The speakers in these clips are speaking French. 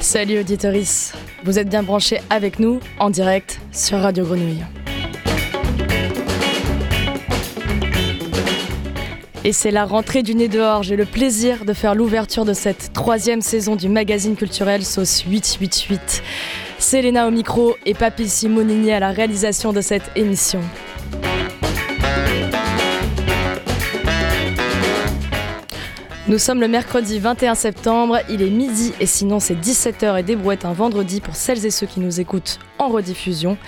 Salut auditoris, vous êtes bien branchés avec nous en direct sur Radio Grenouille. Et c'est la rentrée du nez dehors. J'ai le plaisir de faire l'ouverture de cette troisième saison du magazine culturel Sauce 888. C'est Léna au micro et Papy Simonini à la réalisation de cette émission. Nous sommes le mercredi 21 septembre, il est midi et sinon c'est 17h et des brouettes un vendredi pour celles et ceux qui nous écoutent en rediffusion.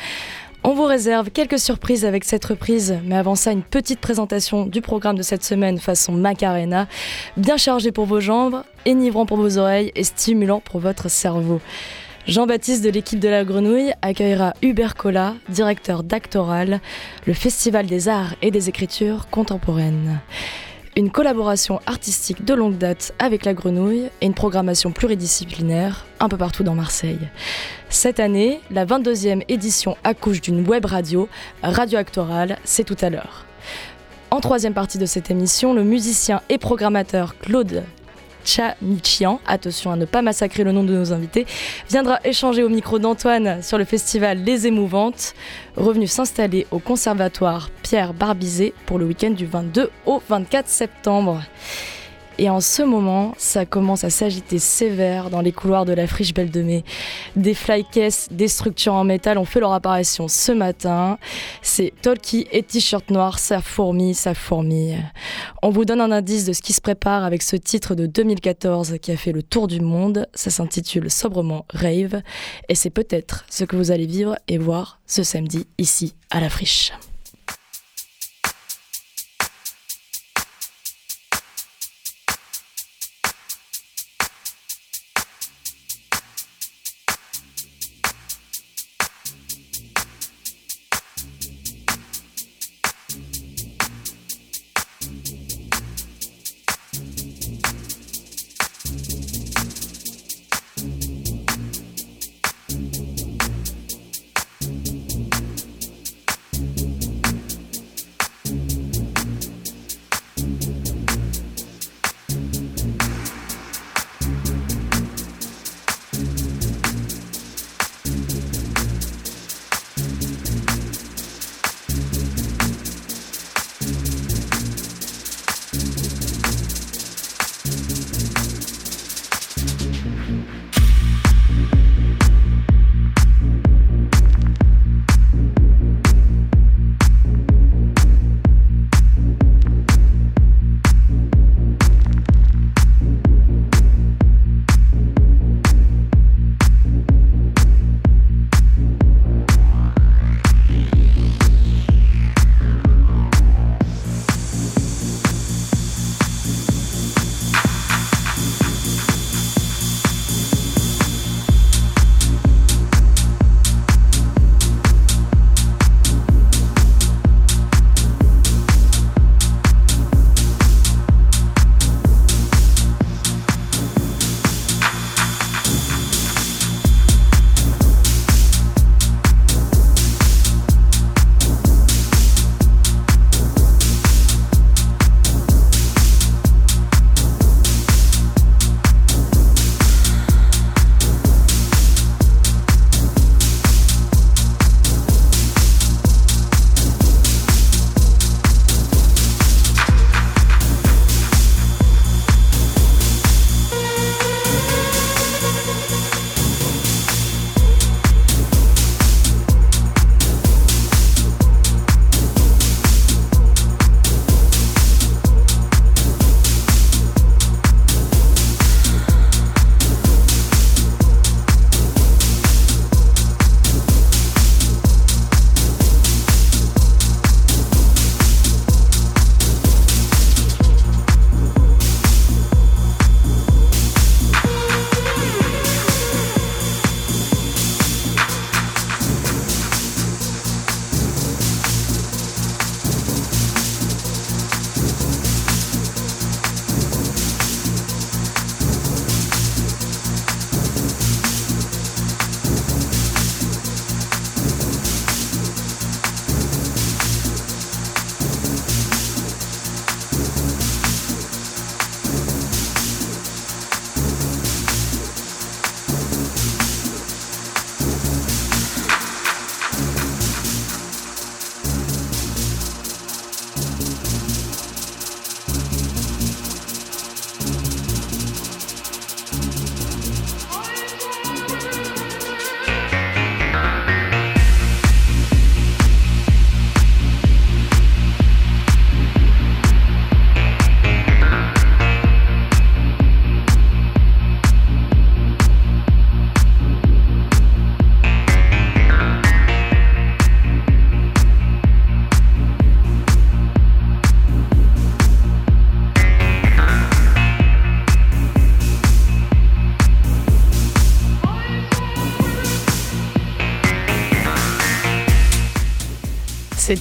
On vous réserve quelques surprises avec cette reprise, mais avant ça, une petite présentation du programme de cette semaine façon Macarena, bien chargé pour vos jambes, enivrant pour vos oreilles et stimulant pour votre cerveau. Jean-Baptiste de l'équipe de la Grenouille accueillera Hubert Collat, directeur d'Actoral, le Festival des arts et des écritures contemporaines une collaboration artistique de longue date avec la Grenouille et une programmation pluridisciplinaire un peu partout dans Marseille. Cette année, la 22e édition accouche d'une web radio, Radio Actoral, c'est tout à l'heure. En troisième partie de cette émission, le musicien et programmateur Claude Chamichian, attention à ne pas massacrer le nom de nos invités, viendra échanger au micro d'Antoine sur le festival Les Émouvantes, revenu s'installer au conservatoire Pierre Barbizet pour le week-end du 22 au 24 septembre. Et en ce moment, ça commence à s'agiter sévère dans les couloirs de la friche Belle de Mai. Des flycases, des structures en métal ont fait leur apparition ce matin. C'est Tolki et t-shirt noir, ça fourmille, ça fourmille. On vous donne un indice de ce qui se prépare avec ce titre de 2014 qui a fait le tour du monde. Ça s'intitule sobrement Rave. Et c'est peut-être ce que vous allez vivre et voir ce samedi ici à la friche.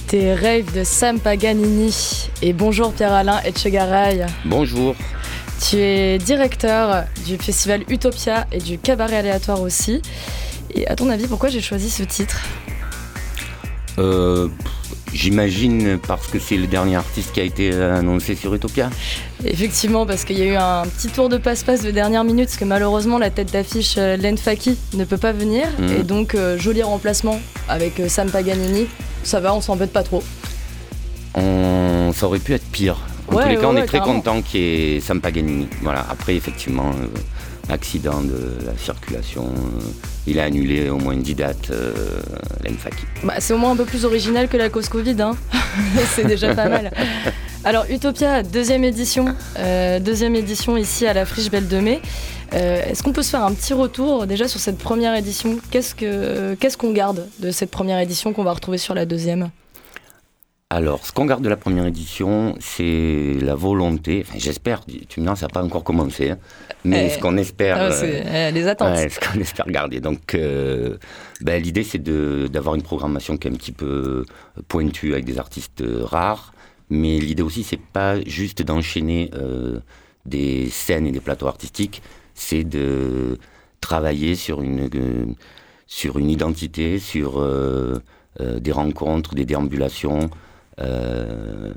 C'était Rave de Sam Paganini. Et bonjour Pierre-Alain Etchegaray. Bonjour. Tu es directeur du festival Utopia et du cabaret aléatoire aussi. Et à ton avis, pourquoi j'ai choisi ce titre? Euh, J'imagine parce que c'est le dernier artiste qui a été annoncé sur Utopia. Effectivement, parce qu'il y a eu un petit tour de passe-passe de dernière minute, parce que malheureusement la tête d'affiche euh, Len Faki ne peut pas venir. Mhm. Et donc, euh, joli remplacement avec euh, Sam Paganini. Ça va, on s'embête pas trop. On... Ça aurait pu être pire. En tous les cas, on est très content qu'il y ait Sam Paganini. Voilà. Après, effectivement, accident de la circulation. il a annulé au moins 10 dates, euh, bah, c'est au moins un peu plus original que la cause Covid, hein. c'est déjà pas mal. Alors Utopia, deuxième édition, euh, deuxième édition ici à la Friche Belle de Mai. Euh, est-ce qu'on peut se faire un petit retour déjà sur cette première édition Qu'est-ce qu'on garde de cette première édition qu'on va retrouver sur la deuxième? Alors, ce qu'on garde de la première édition, c'est la volonté, enfin, j'espère, tu me dis, ça n'a pas encore commencé, hein, mais ce qu'on espère... Ah, euh, les attentes. ce qu'on espère garder. Donc, euh, ben, l'idée, c'est d'avoir une programmation qui est un petit peu pointue avec des artistes rares, mais l'idée aussi, c'est pas juste d'enchaîner des scènes et des plateaux artistiques, c'est de travailler sur une, sur une identité, sur des rencontres, des déambulations, euh,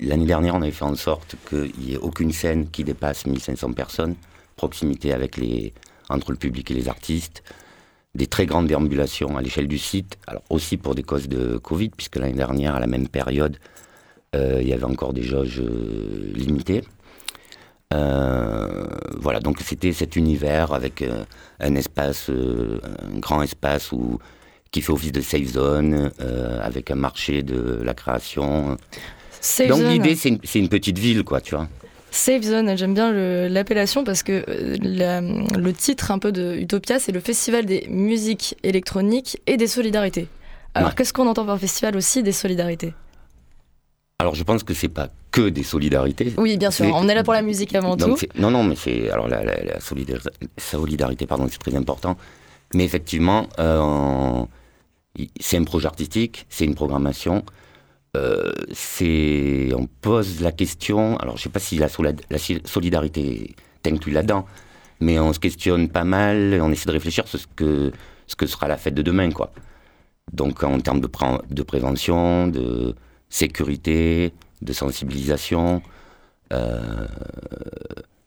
l'année dernière, on avait fait en sorte qu'il n'y ait aucune scène qui dépasse 1500 personnes, proximité avec les, entre le public et les artistes, des très grandes déambulations à l'échelle du site, alors aussi pour des causes de Covid, puisque l'année dernière, à la même période, euh, il y avait encore des jauges euh, limitées. Voilà, donc c'était cet univers avec un espace, un grand espace où qui fait office de safe zone, euh, avec un marché de la création. Donc l'idée, c'est une, petite ville, quoi, tu vois. Safe Zone, j'aime bien l'appellation parce que euh, le titre un peu de Utopia, c'est le festival des musiques électroniques et des solidarités. Alors qu'est-ce qu'on entend par festival aussi des solidarités? Alors je pense que c'est pas que des solidarités. Oui, bien sûr. On est là pour la musique avant tout. Non, non, mais c'est alors la, solidarité, solidarité, pardon, c'est très important. Mais effectivement, euh, c'est un projet artistique, c'est une programmation. Euh, c'est, on pose la question. Alors, je sais pas si la, la solidarité t'inclut là-dedans, mais on se questionne pas mal. On essaie de réfléchir sur ce que ce que sera la fête de demain, quoi. Donc, en termes de, de prévention, de sécurité, de sensibilisation. Euh,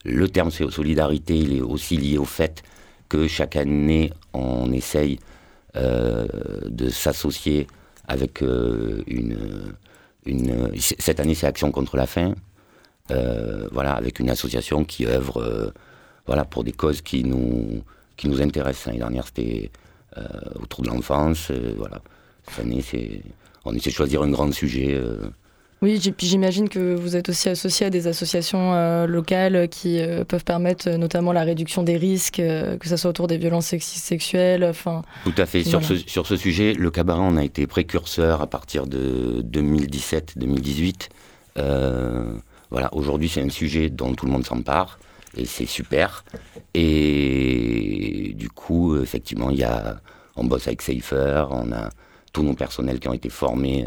le terme solidarité, il est aussi lié au fait que chaque année, on essaye euh, de s'associer avec euh, une, une... Cette année, c'est Action contre la faim. Voilà, avec une association qui œuvre voilà, pour des causes qui nous, qui nous intéressent. L'année dernière, c'était autour de l'enfance. voilà. Cette année, on essaie de choisir un grand sujet oui, puis j'imagine que vous êtes aussi associé à des associations euh, locales qui euh, peuvent permettre euh, notamment la réduction des risques, que ce soit autour des violences sexuelles. Enfin, Tout à fait. Sur, ce, sur ce sujet, le cabaret, on a été précurseur à partir de 2017-2018. voilà, aujourd'hui, c'est un sujet dont tout le monde s'empare et c'est super. Et du coup, effectivement, il y a, on bosse avec Safer, on a tous nos personnels qui ont été formés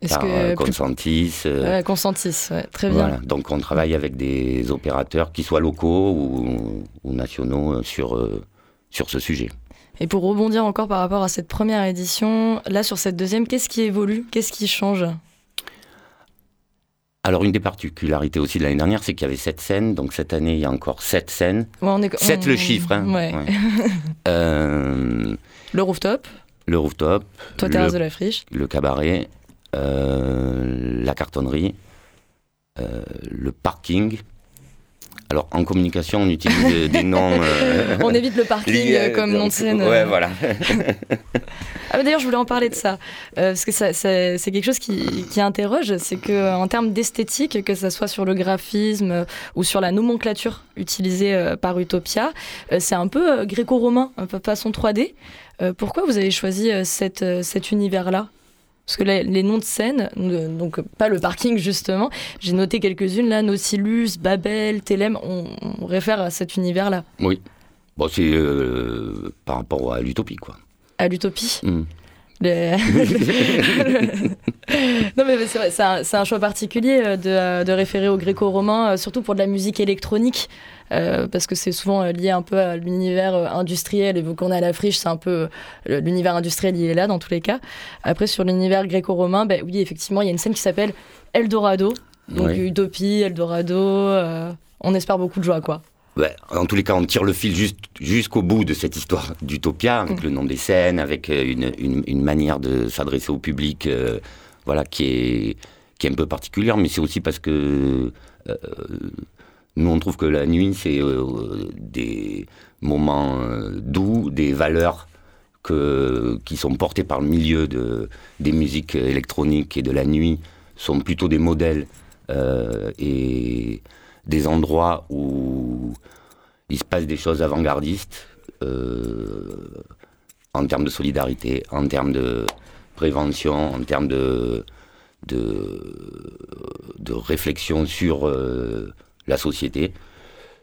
est-ce que euh, Consentis. Euh, Consentis, très bien. Donc on travaille avec des opérateurs qui soient locaux ou, nationaux euh, sur, sur ce sujet. Et pour rebondir encore par rapport à cette première édition, là sur cette deuxième, qu'est-ce qui évolue? Qu'est-ce qui change? Alors, une des particularités aussi de l'année dernière, c'est qu'il y avait sept scènes. Donc, cette année, il y a encore sept scènes. Ouais, Sept le chiffre. Hein. Ouais. le rooftop. Le rooftop. Toi, terrasse de la friche. Le cabaret. Euh, la cartonnerie, euh, le parking. Alors en communication, on utilise des noms. Euh, on évite le parking comme nom de scène. Ouais, voilà. ah, D'ailleurs, je voulais en parler de ça parce que c'est quelque chose qui, qui interroge, c'est que en termes d'esthétique, que ce soit sur le graphisme ou sur la nomenclature utilisée par Utopia, c'est un peu gréco-romain, un peu façon 3D. pourquoi vous avez choisi cette, cet univers-là? Parce que les, noms de scènes, donc pas le parking justement, j'ai noté quelques-unes là, Nautilus, Babel, Telem, on, réfère à cet univers-là. Oui. Bon, c'est euh, par rapport à l'utopie, quoi. À l'utopie non mais c'est vrai, c'est un, choix particulier euh, de, de référer au gréco-romain, surtout pour de la musique électronique. parce que c'est souvent lié un peu à l'univers industriel. Et vu qu'on est à la friche, c'est un peu l'univers industriel, il est là dans tous les cas. Après, sur l'univers gréco-romain, ben oui, effectivement, il y a une scène qui s'appelle Eldorado. Donc Utopie, Eldorado, on espère beaucoup de joie, quoi en tous les cas, on tire le fil jusqu'au bout de cette histoire d'Utopia, avec mm. le nom des scènes, avec euh, une, manière de s'adresser au public euh, voilà, qui, est, qui est un peu particulière, mais c'est aussi parce que euh, nous, on trouve que la nuit, c'est des moments doux, des valeurs que, qui sont portées par le milieu de, des musiques électroniques et de la nuit, sont plutôt des modèles. et des endroits où il se passe des choses avant-gardistes euh, en termes de solidarité, en termes de prévention, en termes de, de, réflexion sur euh, la société.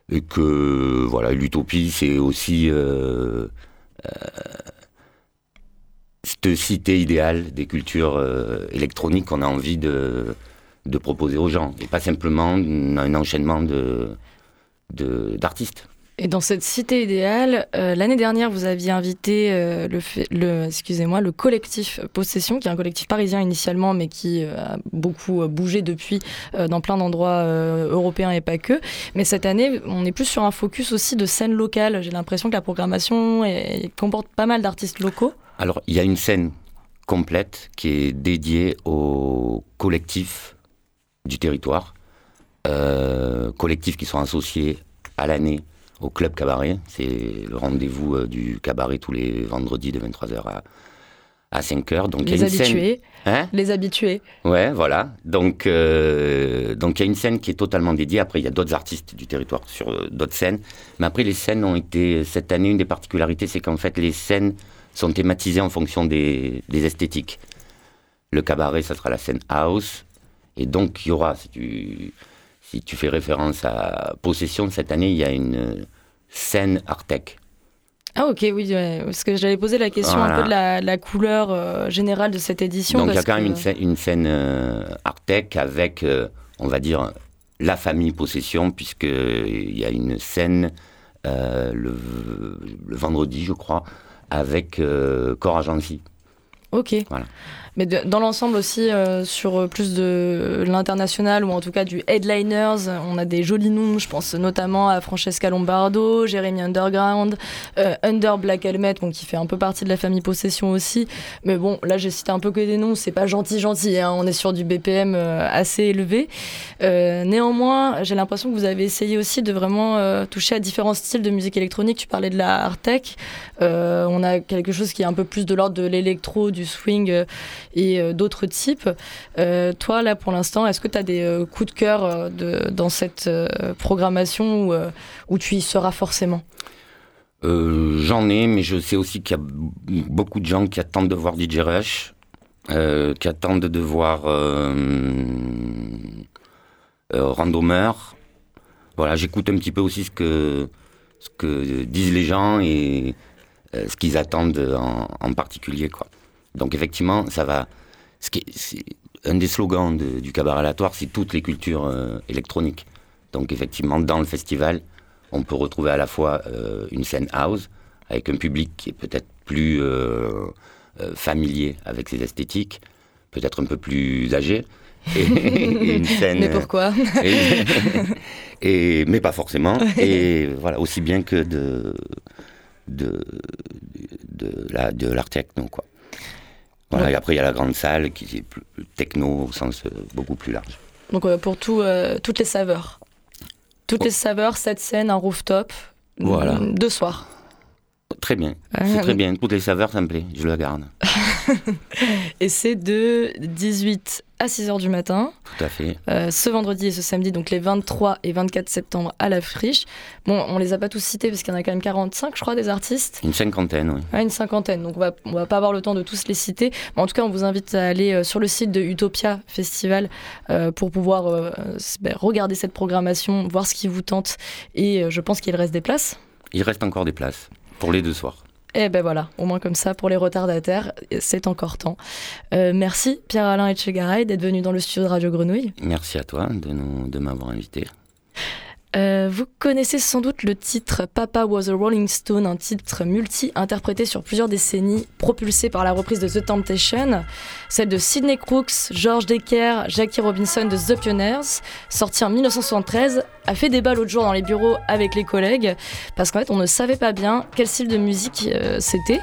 Et que voilà, l'utopie, c'est aussi euh, cette cité idéale des cultures électroniques qu'on a envie de, de proposer aux gens, et pas simplement un enchaînement de, d'artistes. Et dans cette cité idéale, euh, l'année dernière, vous aviez invité euh, le, le, excusez-moi, le collectif Possession, qui est un collectif parisien initialement, mais qui euh, a beaucoup bougé depuis dans plein d'endroits européens et pas que. Mais cette année, on est plus sur un focus aussi de scène locale. J'ai l'impression que la programmation comporte pas mal d'artistes locaux. Alors, il y a une scène complète qui est dédiée au collectif du territoire, euh, collectifs qui sont associés à l'année au Club Cabaret. C'est le rendez-vous euh, du cabaret tous les vendredis de 23h à, à 5h. Donc, les habitués. Hein les habitués. Ouais, voilà. Donc, euh, donc il y a une scène qui est totalement dédiée. Après, il y a d'autres artistes du territoire sur d'autres scènes. Mais après, les scènes ont été, cette année, une des particularités, c'est qu'en fait, les scènes sont thématisées en fonction des, des esthétiques. Le cabaret, ça sera la scène house. Et donc, il y aura, si tu, si tu fais référence à Possession, cette année, il y a une scène Artec. Ah ok, oui, parce que j'avais posé la question un peu de la, couleur euh, générale de cette édition. Donc il y a quand même une scène, une scène euh, Artec avec, euh, on va dire, la famille Possession, puisqu'il y a une scène le, le, vendredi, je crois, avec Cora Agency. Ok. Voilà. Mais dans l'ensemble aussi, euh, sur plus de l'international ou en tout cas du headliners, on a des jolis noms. Je pense notamment à Francesca Lombardo, Jeremy Underground, euh, Under Black Helmet, bon, qui fait un peu partie de la famille Possession aussi. Mais bon, là j'ai cité un peu que des noms, c'est pas gentil, gentil. Hein. on est sur du BPM euh, assez élevé. néanmoins, j'ai l'impression que vous avez essayé aussi de vraiment toucher à différents styles de musique électronique. Tu parlais de la hard tech. on a quelque chose qui est un peu plus de l'ordre de l'électro, du swing et euh, d'autres types. Euh, toi, là, pour l'instant, est-ce que tu as des euh, coups de cœur dans cette programmation où, tu y seras forcément? J'en ai, mais je sais aussi qu'il y a beaucoup de gens qui attendent de voir DJ Rush, qui attendent de voir Randomer. Voilà, j'écoute un petit peu aussi ce que, ce que disent les gens et ce qu'ils attendent en, en particulier. Quoi. Donc effectivement, ça va. Ce qui est, un des slogans du cabaret aléatoire, c'est toutes les cultures euh, électroniques. Donc effectivement, dans le festival, on peut retrouver à la fois euh, une scène house avec un public qui est peut-être plus euh, familier avec ses esthétiques, peut-être un peu plus âgé. Et, une scène, mais pourquoi? et, Mais pas forcément. Et voilà, aussi bien que de de, de, la, de l'art techno, quoi. Voilà, et après, il y a la grande salle qui est plus, techno au sens euh, beaucoup plus large. Donc, euh, pour tout, euh, toutes les saveurs. Toutes les saveurs, cette scène, un rooftop. Voilà. Deux soirs. Très bien. c'est très bien. Toutes les saveurs, ça me plaît. Je le garde. et c'est de 18 à 6 h du matin. Tout à fait. Euh, ce vendredi et ce samedi, donc les 23 et 24 septembre à la friche. Bon, on les a pas tous cités parce qu'il y en a quand même 45, je crois, des artistes. Une cinquantaine, oui. une cinquantaine. Donc on va, on va pas avoir le temps de tous les citer. Mais en tout cas, on vous invite à aller euh, sur le site de Utopia Festival euh, pour pouvoir ben, regarder cette programmation, voir ce qui vous tente. Et je pense qu'il reste des places. Il reste encore des places pour les deux soirs. Eh ben voilà, au moins comme ça, pour les retardataires, c'est encore temps. Euh, merci Pierre-Alain Etchegaray d'être venu dans le studio de Radio Grenouille. Merci à toi de, de m'avoir invité. Euh, vous connaissez sans doute le titre Papa Was a Rolling Stone, un titre multi-interprété sur plusieurs décennies, propulsé par la reprise de The Temptation, celle de Sidney Crooks, George Decker, Jackie Robinson de The Pioneers, sorti en 1973, a fait débat l'autre jour dans les bureaux avec les collègues, parce qu'en fait on ne savait pas bien quel style de musique euh, c'était.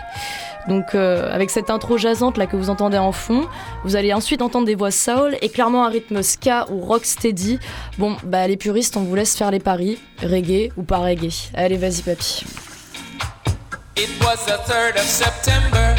Donc euh, avec cette intro jasante là que vous entendez en fond, vous allez ensuite entendre des voix soul et clairement un rythme ska ou rock steady. Bon, bah les puristes, on vous laisse faire les paris, reggae ou pas reggae. Allez, vas-y papy. It was the 3rd of September.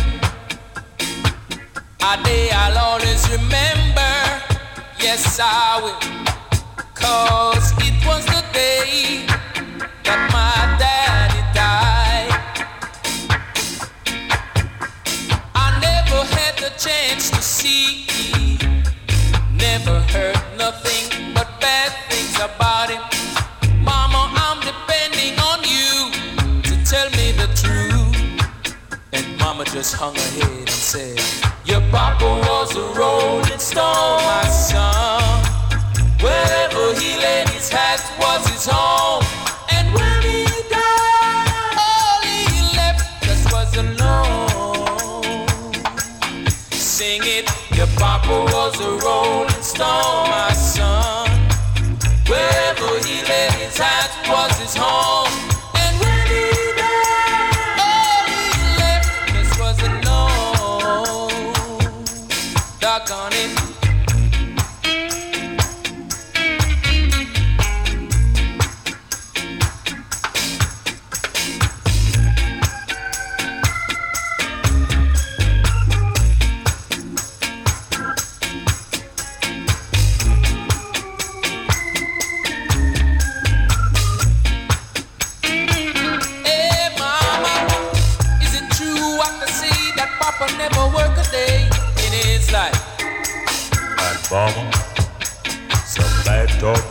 Never chance to see. Never heard nothing but bad things about him. Mama, I'm depending on you to tell me the truth. And Mama just hung her head and said, Your papa was a rolling stone, my son. Wherever he laid his hat was his home.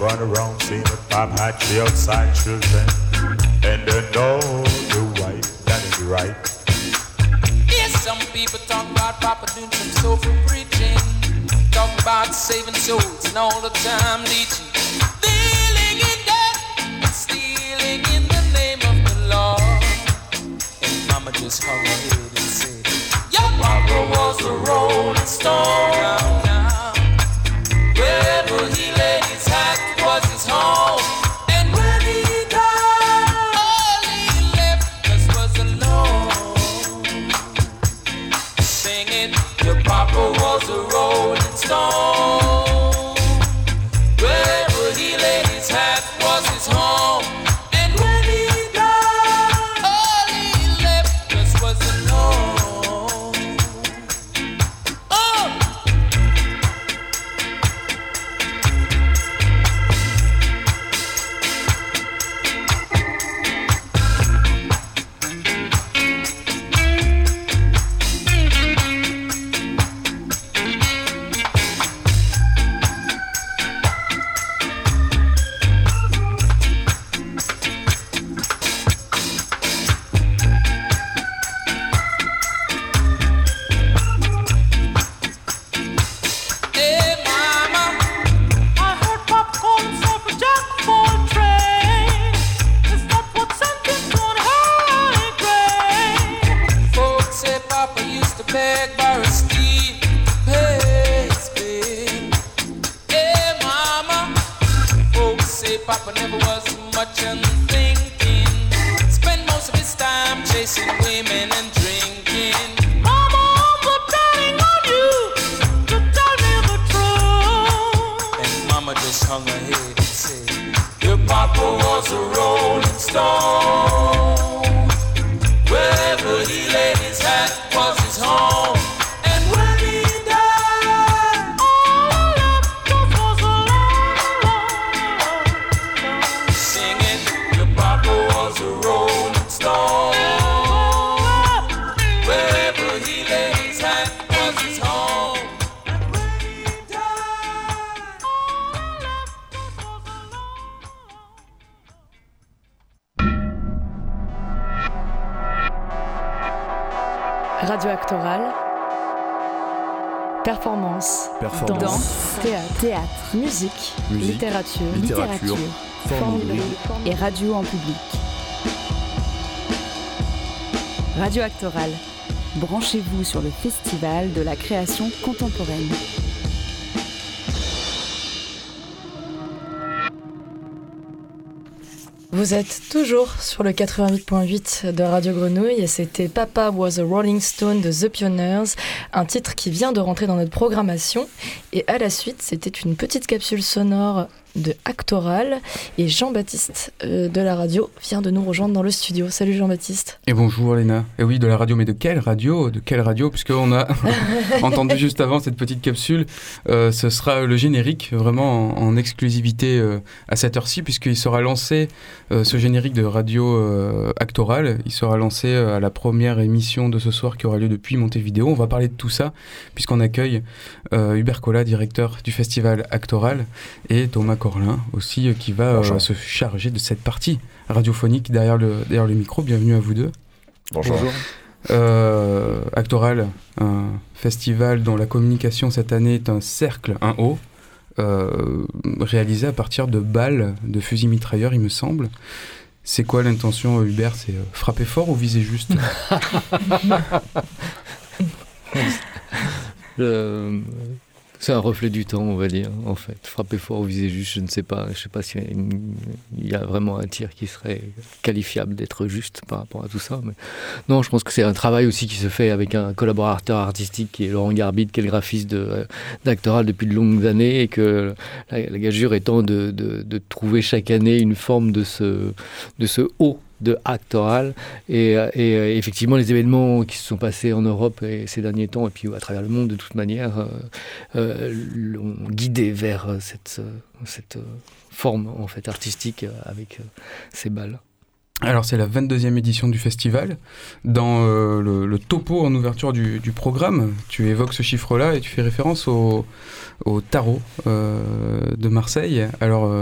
Run around saying the Pop had the outside children. And they know the right, that is right. Yes, some people talk about Papa doing some soulful preaching, Talk about saving souls and all the time leeching, dealing in debt stealing in the name of the law. And Mama just hung her head and said, Your Papa was a rolling stone. Hung her head and said, Your Papa was a rolling stone. Théâtre. Musique. Musique. Littérature. littérature, Forme forme et radio en public. Radio Actoral. Branchez-vous sur le festival de la création contemporaine. Vous êtes toujours sur le 88.8 de Radio Grenouille et c'était Papa was a Rolling Stone de The Pioneers, un titre qui vient de rentrer dans notre programmation. Et à la suite, c'était une petite capsule sonore de Actoral et Jean-Baptiste euh, de la radio vient de nous rejoindre dans le studio. Salut Jean-Baptiste. Et bonjour Léna. Et oui, de la radio, mais de quelle radio De quelle radio Puisqu'on a entendu juste avant cette petite capsule, euh, ce sera le générique vraiment en, en exclusivité euh, à cette heure-ci, puisqu'il sera lancé, ce générique de radio Actoral, il sera lancé à la première émission de ce soir qui aura lieu depuis Montevideo. On va parler de tout ça, puisqu'on accueille Hubert Collat, directeur du festival Actoral, et Thomas Corlin aussi, euh, qui va euh, se charger de cette partie radiophonique derrière le, derrière le micro. Bienvenue à vous deux. Bonjour. Euh, Actoral, un festival dont la communication cette année est un cercle, un euh, réalisé à partir de balles de fusils mitrailleurs, il me semble. C'est quoi l'intention, Hubert? C'est euh, frapper fort ou viser juste? C'est un reflet du temps, on va dire, en fait. Frapper fort ou viser juste, je ne sais pas. Je ne sais pas s'il y, a vraiment un tir qui serait qualifiable d'être juste par rapport à tout ça. Non, je pense que c'est un travail aussi qui se fait avec un collaborateur artistique qui est Laurent Garbide, qui est le graphiste de- d'Actoral depuis de longues années et que la, gageure étant de, de- trouver chaque année une forme de ce haut de actoral et, euh, et, euh, effectivement les événements qui se sont passés en Europe ces derniers temps et puis à travers le monde de toute manière euh, euh, l'ont guidé vers cette, cette forme en fait artistique avec ces balles. Alors c'est la 22e édition du festival. Dans le, topo en ouverture du, programme, tu évoques ce chiffre-là et tu fais référence au, au tarot de Marseille. Alors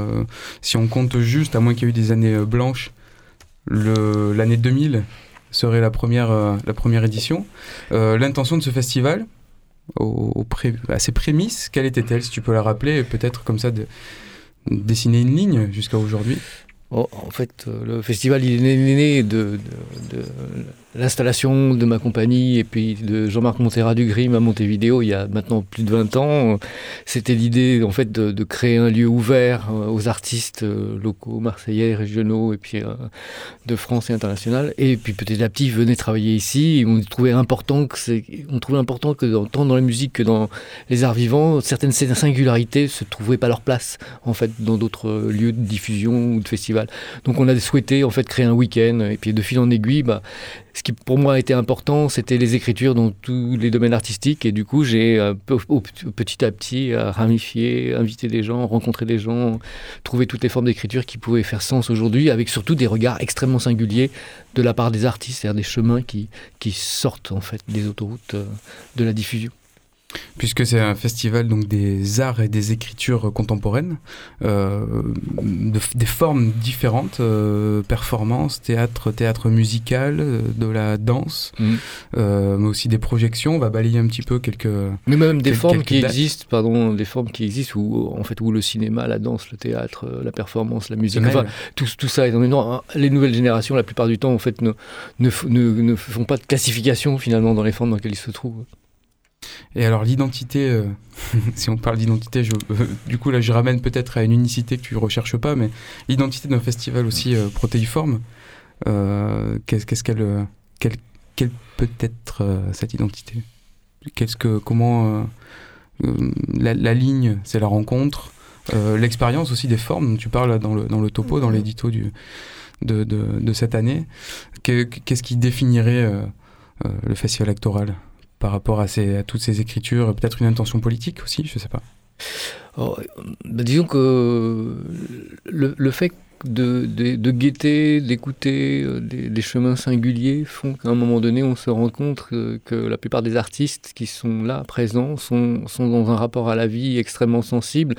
si on compte juste, à moins qu'il y ait eu des années blanches, l'année 2000 serait la première, euh, la première édition. Euh, L'intention de ce festival, à ses prémices, quelle était-elle Si tu peux la rappeler, peut-être comme ça de dessiner une ligne jusqu'à aujourd'hui? Oh, en fait, euh, le festival il est né, de l'installation de ma compagnie et puis de Jean-Marc Montera du Grim à Montevideo il y a maintenant plus de 20 ans. C'était l'idée en fait de, créer un lieu ouvert euh, aux artistes euh, locaux, marseillais, régionaux et puis euh, de France et international. Et puis petit à petit, ils venaient travailler ici. Et on trouvait important que c'est, on trouvait important que dans- tant dans la musique que dans les arts vivants, certaines singularités se trouvaient pas leur place en fait dans d'autres euh, lieux de diffusion ou de festivals. Donc on a souhaité en fait créer un week-end et puis de fil en aiguille, bah, ce qui pour moi était important, c'était les écritures dans tous les domaines artistiques et du coup j'ai euh, petit à petit euh, ramifié, invité des gens, rencontré des gens, trouvé toutes les formes d'écriture qui pouvaient faire sens aujourd'hui, avec surtout des regards extrêmement singuliers de la part des artistes, c'est-à-dire des chemins qui, qui sortent en fait des autoroutes euh, de la diffusion. Puisque c'est un festival donc des arts et des écritures contemporaines, euh, de- des formes différentes, euh, performance, théâtre, théâtre musical, euh, de la danse, Mhm. euh, mais aussi des projections. On va balayer un petit peu quelques. Mais même des formes quelques qui dates. existent, pardon, des formes qui existent où en fait où le cinéma, la danse, le théâtre, la performance, la musique, enfin, tout, tout ça est non, hein, les nouvelles générations la plupart du temps en fait ne, ne, ne, ne font pas de classification finalement dans les formes dans lesquelles ils se trouvent. Et alors l'identité, euh, si on parle d'identité, je- euh, du coup là je ramène peut-être à une unicité que tu recherches pas, mais l'identité d'un festival aussi euh, protéiforme, qu'est-ce qu'elle, quelle, quelle peut être cette identité? Qu'est-ce que, comment la, la ligne, c'est la rencontre, l'expérience aussi des formes dont tu parles dans le, dans le topo, dans l'édito du, de, de, de cette année. Que- Qu'est-ce qui définirait le festival actoral? Par rapport à, ces, à toutes ces écritures, peut-être une intention politique aussi, je sais pas. Euh, bah, disons que le, fait de, guetter, d'écouter euh, des, chemins singuliers font qu'à un moment donné, on se rend compte que, que la plupart des artistes qui sont là, présents, sont, sont dans un rapport à la vie extrêmement sensible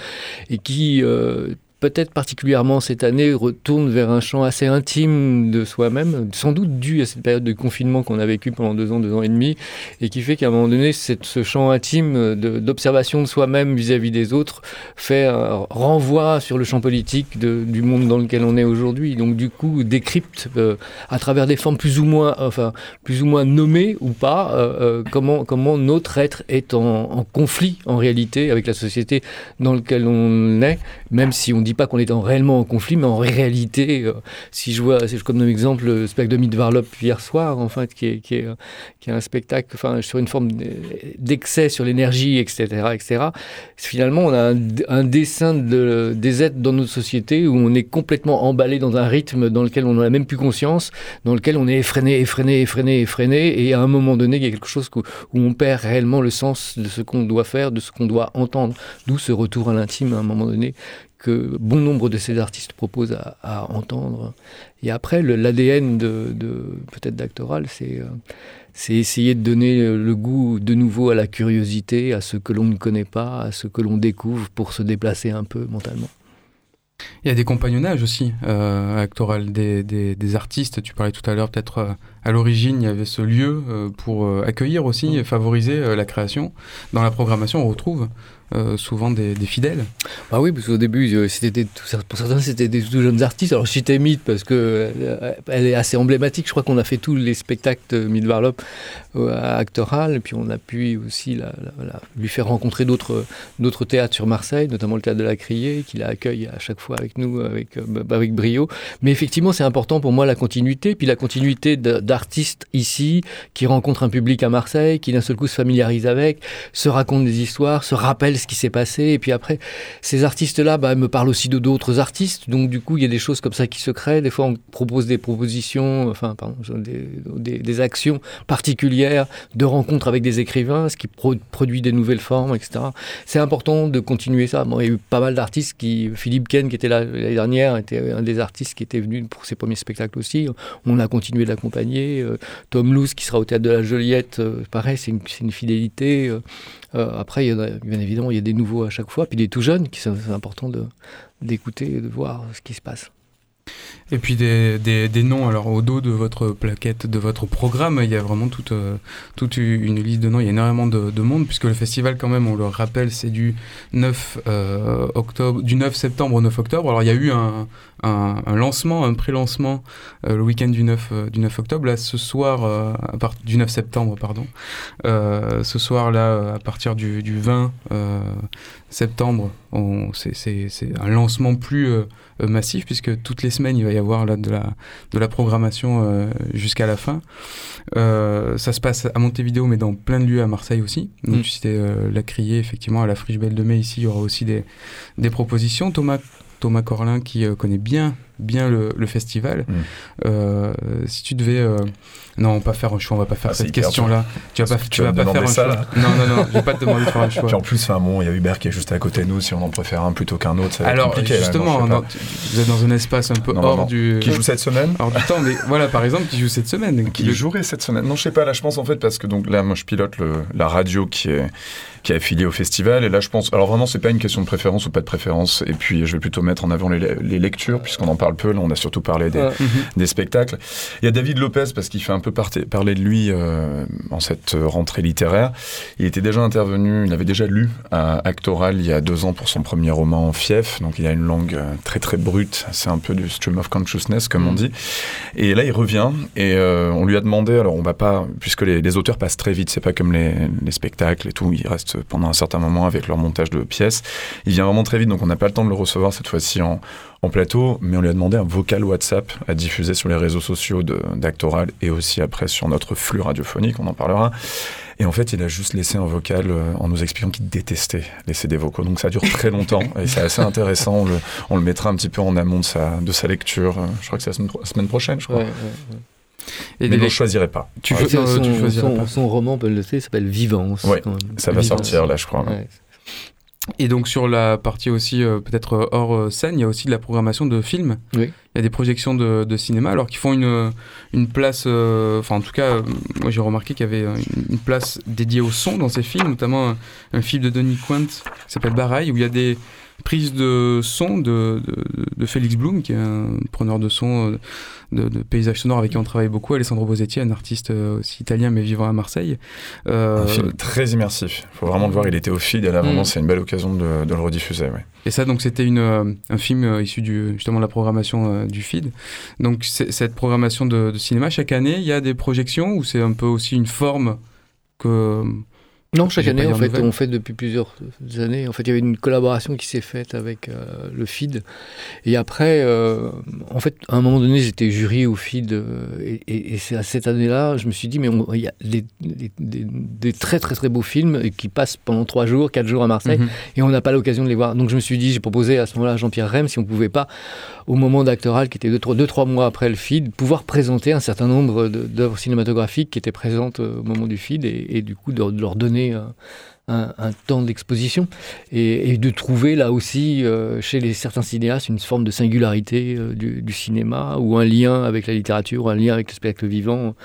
et qui, euh, peut-être particulièrement cette année, retourne vers un champ assez intime de soi-même, sans doute dû à cette période de confinement qu'on a vécu pendant deux ans, deux ans et demi, et qui fait qu'à un moment donné, ce champ intime d'observation de, soi-même vis-à-vis des autres fait un renvoi sur le champ politique du monde dans lequel on est aujourd'hui. Donc du coup, décrypte euh, à travers des formes plus ou moins, enfin, plus ou moins nommées ou pas, euh, euh, comment, notre être est en, en conflit en réalité avec la société dans laquelle on est, même si on ne pas qu'on est en, réellement en conflit, mais en réalité, euh, si je vois, si je comme exemple le spectacle de Midvarlop hier soir, en fait, qui est, qui est, qui est un spectacle sur une forme d'excès sur l'énergie, etc., etc., finalement, on a un, dessin de, des êtres dans notre société où on est complètement emballé dans un rythme dans lequel on n'a même plus conscience, dans lequel on est effréné, effréné, effréné, effréné, et à un moment donné, il y a quelque chose où, où on perd réellement le sens de ce qu'on doit faire, de ce qu'on doit entendre. D'où ce retour à l'intime à un moment donné que bon nombre de ces artistes proposent à, entendre. Et après, l'ADN de, peut-être d'actoral, c'est euh, c'est essayer de donner le goût de nouveau à la curiosité, à ce que l'on ne connaît pas, à ce que l'on découvre pour se déplacer un peu mentalement. Il y a des compagnonnages aussi euh, actoral des, artistes. Tu parlais tout à l'heure, peut-être euh, à l'origine, il y avait ce lieu euh, pour accueillir aussi et favoriser la création. Dans la programmation, on retrouve euh, souvent des, fidèles. Ah oui, parce qu'au début, euh, c'était pour certains, c'était des tout jeunes artistes. Alors, je citais Mythe parce que euh, elle est assez emblématique. Je crois qu'on a fait tous les spectacles de à Actoral, et puis on a pu aussi la, la, la, lui faire rencontrer d'autres théâtres sur Marseille, notamment le théâtre de la Criée, qui l'accueille à chaque fois avec nous, avec, avec brio. Mais effectivement, c'est important pour moi la continuité, puis la continuité d'artistes ici qui rencontrent un public à Marseille, qui d'un seul coup se familiarise avec, se racontent des histoires, se rappellent ce qui s'est passé. Et puis après, ces artistes-là bah, me parlent aussi de d'autres artistes. Donc du coup, il y a des choses comme ça qui se créent. Des fois, on propose des propositions, enfin, pardon, des, actions particulières de rencontres avec des écrivains, ce qui pro produit des nouvelles formes, etc. C'est important de continuer ça. Il y a eu pas mal d'artistes qui, Philippe Ken, qui était là l'année dernière, était un des artistes qui était venu pour ses premiers spectacles aussi. On a continué de l'accompagner. Euh, Tom Luce, qui sera au théâtre de la Joliette, euh, pareil, c'est une, une, fidélité. Euh, après, il y a, bien évidemment, il y a des nouveaux à chaque fois, puis des tout jeunes, qui sont important d'écouter et de voir ce qui se passe. Et puis des, des, noms, alors au dos de votre plaquette, de votre programme, il y a vraiment toute, euh, toute une liste de noms, il y a énormément de, de, monde, puisque le festival quand même, on le rappelle, c'est du 9 euh, octobre, du 9 septembre au 9 octobre. Alors il y a eu un, un, lancement, un pré-lancement euh, le week-end du 9, euh, du 9 octobre. Là, ce soir, à du 9 septembre, pardon, ce soir là, à partir du, du 20 euh, septembre, c'est un lancement plus euh, massif puisque toutes les semaines il va y avoir là de la de la programmation euh, jusqu'à la fin. Euh, ça se passe à Montevideo mais dans plein de lieux à Marseille aussi. Donc mm. c'était euh, la criée effectivement à la Friche Belle de Mai ici il y aura aussi des des propositions. Thomas Thomas Corlin qui euh, connaît bien bien le, le festival. Mmh. Euh, si tu devais euh, non pas faire un choix, on va pas faire ah, cette question là. Tu vas pas, tu, tu vas, pas faire un ça, choix. Là. Non non non, je vais pas te demander de faire un choix. Puis en plus, enfin bon, il y a Hubert qui est juste à côté de nous. Si on en préfère un plutôt qu'un autre, ça va Alors compliqué, justement, là, non, non, vous êtes dans un espace un peu non, hors du qui joue cette semaine. Hors du temps, mais voilà par exemple qui joue cette semaine. Qui le... jouerait cette semaine Non, je sais pas. Là, je pense en fait parce que donc là, moi, je pilote le, la radio qui est qui est affilié au festival. Et là, je pense. Alors vraiment, c'est pas une question de préférence ou pas de préférence. Et puis, je vais plutôt mettre en avant les, les lectures, puisqu'on en parle peu. Là, on a surtout parlé des, Mhm. des spectacles. Il y a David Lopez, parce qu'il fait un peu parler de lui euh, en cette rentrée littéraire. Il était déjà intervenu, il avait déjà lu à Actoral il y a deux ans pour son premier roman Fief. Donc, il a une langue euh, très très brute. C'est un peu du stream of consciousness, comme on dit. Et là, il revient et euh, on lui a demandé. Alors, on va pas, puisque les, les auteurs passent très vite. C'est pas comme les, les spectacles et tout. Ils restent pendant un certain moment avec leur montage de pièces. Il vient vraiment très vite, donc on n'a pas le temps de le recevoir cette fois-ci en, en, plateau, mais on lui a demandé un vocal WhatsApp à diffuser sur les réseaux sociaux d'Actoral et aussi après sur notre flux radiophonique, on en parlera. Et en fait, il a juste laissé un vocal euh, en nous expliquant qu'il détestait les CD vocaux. Donc ça dure très longtemps et c'est assez intéressant. On le, on le, mettra un petit peu en amont de sa, de sa lecture. Je crois que c'est la semaine, prochaine, je crois. Ouais, ouais, ouais. Et mais je choisirais pas. Tu ouais. son, tu choisirais son, pas. son roman, on peut le noter, s'appelle Vivance. Ouais, ça va Vivance. sortir là, je crois. Ouais. Et donc sur la partie aussi euh, peut-être hors euh, scène, il y a aussi de la programmation de films. Oui. Il y a des projections de, de cinéma, alors qui font une, une place, euh, enfin en tout cas, moi j'ai remarqué qu'il y avait une, place dédiée au son dans ces films, notamment un, un film de Denis Quint qui s'appelle Baraille, où il y a des prise de son de, de, de, Félix Blum, qui est un preneur de son de, de paysages sonores avec qui on travaille beaucoup, Alessandro Bosetti, un artiste aussi italien mais vivant à Marseille. Euh, un film très immersif. Il faut vraiment le voir, il était au feed et là vraiment mm. c'est une belle occasion de, le rediffuser. Ouais. Et ça donc c'était une, un film issu du, justement de la programmation du feed. Donc cette programmation de, cinéma, chaque année il y a des projections ou c'est un peu aussi une forme que non, chaque année, en fait, on fait depuis plusieurs années. En fait, il y avait une collaboration qui s'est faite avec euh, le FID. Et après, euh, en fait, à un moment donné, j'étais jury au FID. Euh, et, c'est à cette année-là, je me suis dit, mais il y a des, très, très, très beaux films qui passent pendant trois jours, quatre jours à Marseille, mhm. et on n'a pas l'occasion de les voir. Donc, je me suis dit, j'ai proposé à ce moment-là à Jean-Pierre Rem si on pouvait pas, au moment d'actoral, qui était deux trois, deux, trois mois après le FID, pouvoir présenter un certain nombre d'œuvres cinématographiques qui étaient présentes au moment du FID et, et du coup, de leur donner un, temps d'exposition et, de trouver là aussi euh, chez certains cinéastes une forme de singularité euh, du, cinéma ou un lien avec la littérature, un lien avec le spectacle vivant.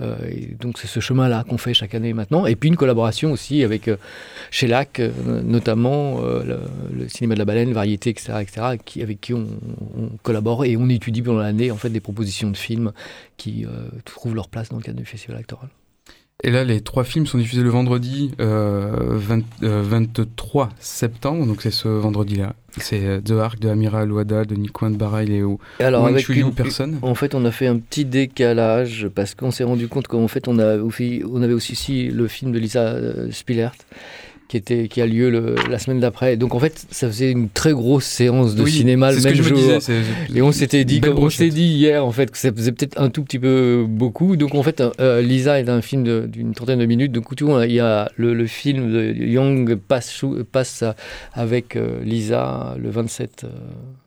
Euh, donc c'est ce chemin-là qu'on fait chaque année maintenant. Et puis une collaboration aussi avec chez LAC, notamment le, cinéma de la baleine, variété, etc., etc., avec qui on, on, collabore et on étudie pendant l'année en fait des propositions de films qui trouvent leur place dans le cadre du festival actoral. Et là, les trois films sont diffusés le vendredi 23 euh, euh, septembre, donc c'est ce vendredi-là. C'est euh, The Ark de Amira Louada, de Nikwan Barai et Alors, avec une, personne. En fait, on a fait un petit décalage parce qu'on s'est rendu compte qu'en fait, on, a, on avait aussi ici le film de Lisa Spillert qui, était, qui a lieu le, la semaine d'après. Donc en fait, ça faisait une très grosse séance de cinéma le même jour. et on s'était dit, comme on s'est dit hier, en fait, que ça faisait peut-être un tout petit peu beaucoup. Donc en fait, euh, Lisa est un film d'une trentaine de minutes. Donc tout, il y a le, film de Young passe, passe avec euh, Lisa le 27. Euh,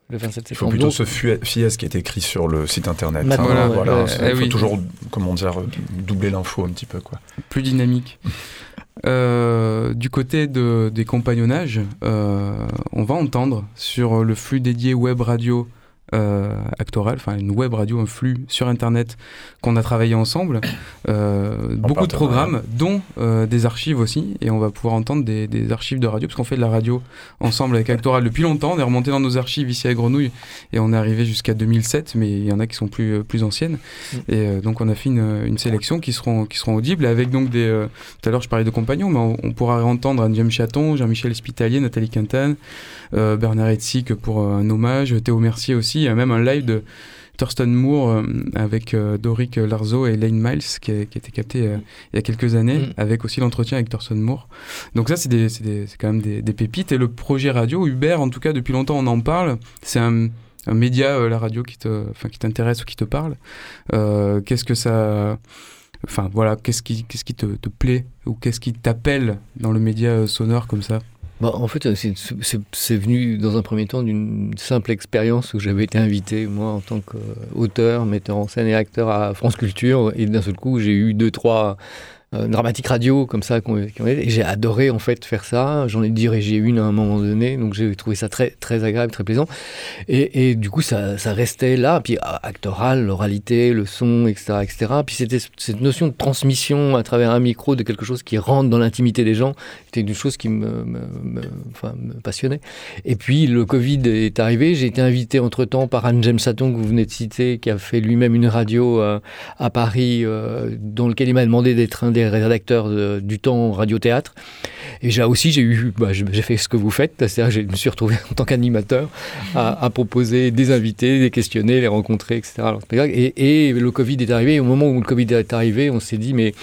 le 27 septembre. Il faut plutôt se fier à ce qui est écrit sur le site internet. Hein. voilà, voilà, il faut toujours, comment dire, doubler l'info un petit peu. Quoi. Plus dynamique. Euh, du côté de, des compagnonnages, euh, on va entendre sur le flux dédié web radio euh, actoral, enfin une web radio, un flux sur Internet qu'on a travaillé ensemble. Euh, beaucoup de programmes, dont euh, des archives aussi, et on va pouvoir entendre des, des archives de radio, parce qu'on fait de la radio ensemble avec Actoral depuis longtemps. On est remonté dans nos archives ici à Grenouille, et on est arrivé jusqu'à 2007, mais il y en a qui sont plus, plus anciennes. Mm. Et donc on a fait une, une, sélection qui seront, qui seront audibles, avec donc des... tout à l'heure je parlais de compagnons, mais on, pourra entendre James Chaton, Jean-Michel Spitalier, Nathalie Quintane, Bernard Etzig pour un hommage, Théo Mercier aussi, il y a même un live de Thurston Moore euh, avec euh, Doric Larzo et Lane Miles qui a, été capté euh, il y a quelques années, mm. avec aussi l'entretien avec Thurston Moore. Donc ça, c'est quand même des, pépites. Et le projet radio, Uber, en tout cas, depuis longtemps, on en parle. C'est un, média, la radio, qui t'intéresse ou qui te parle. qu'est-ce que ça... Enfin, voilà, qu'est-ce qui, qu'est-ce qui te, te plaît ou qu'est-ce qui t'appelle dans le média sonore comme ça? Bah, en fait, c'est venu dans un premier temps d'une simple expérience où j'avais été invité, moi, en tant qu'auteur, metteur en scène et acteur à France Culture. Et d'un seul coup, j'ai eu deux, trois euh, dramatique radio comme ça et j'ai adoré en fait faire ça. J'en ai dirigé une à un moment donné donc j'ai trouvé ça très très agréable très plaisant. Et, et du coup ça, ça, restait là. Puis actoral l'oralité le son etc etc puis c'était cette notion de transmission à travers un micro de quelque chose qui rentre dans l'intimité des gens c'était une chose qui me, passionnait. Et puis le Covid est arrivé. J'ai été invité entre temps par Anne James Saton que vous venez de citer qui a fait lui-même une radio euh, à Paris euh, dans lequel il m'a demandé d'être un des rédacteurs du temps radio-théâtre. Et j'ai aussi, bah, j'ai fait ce que vous faites, c'est-à-dire je me suis retrouvé en tant qu'animateur à, proposer des invités, des questionner, les rencontrer, etc. Et, et, le Covid est arrivé. au moment où le Covid est arrivé, on s'est dit, mais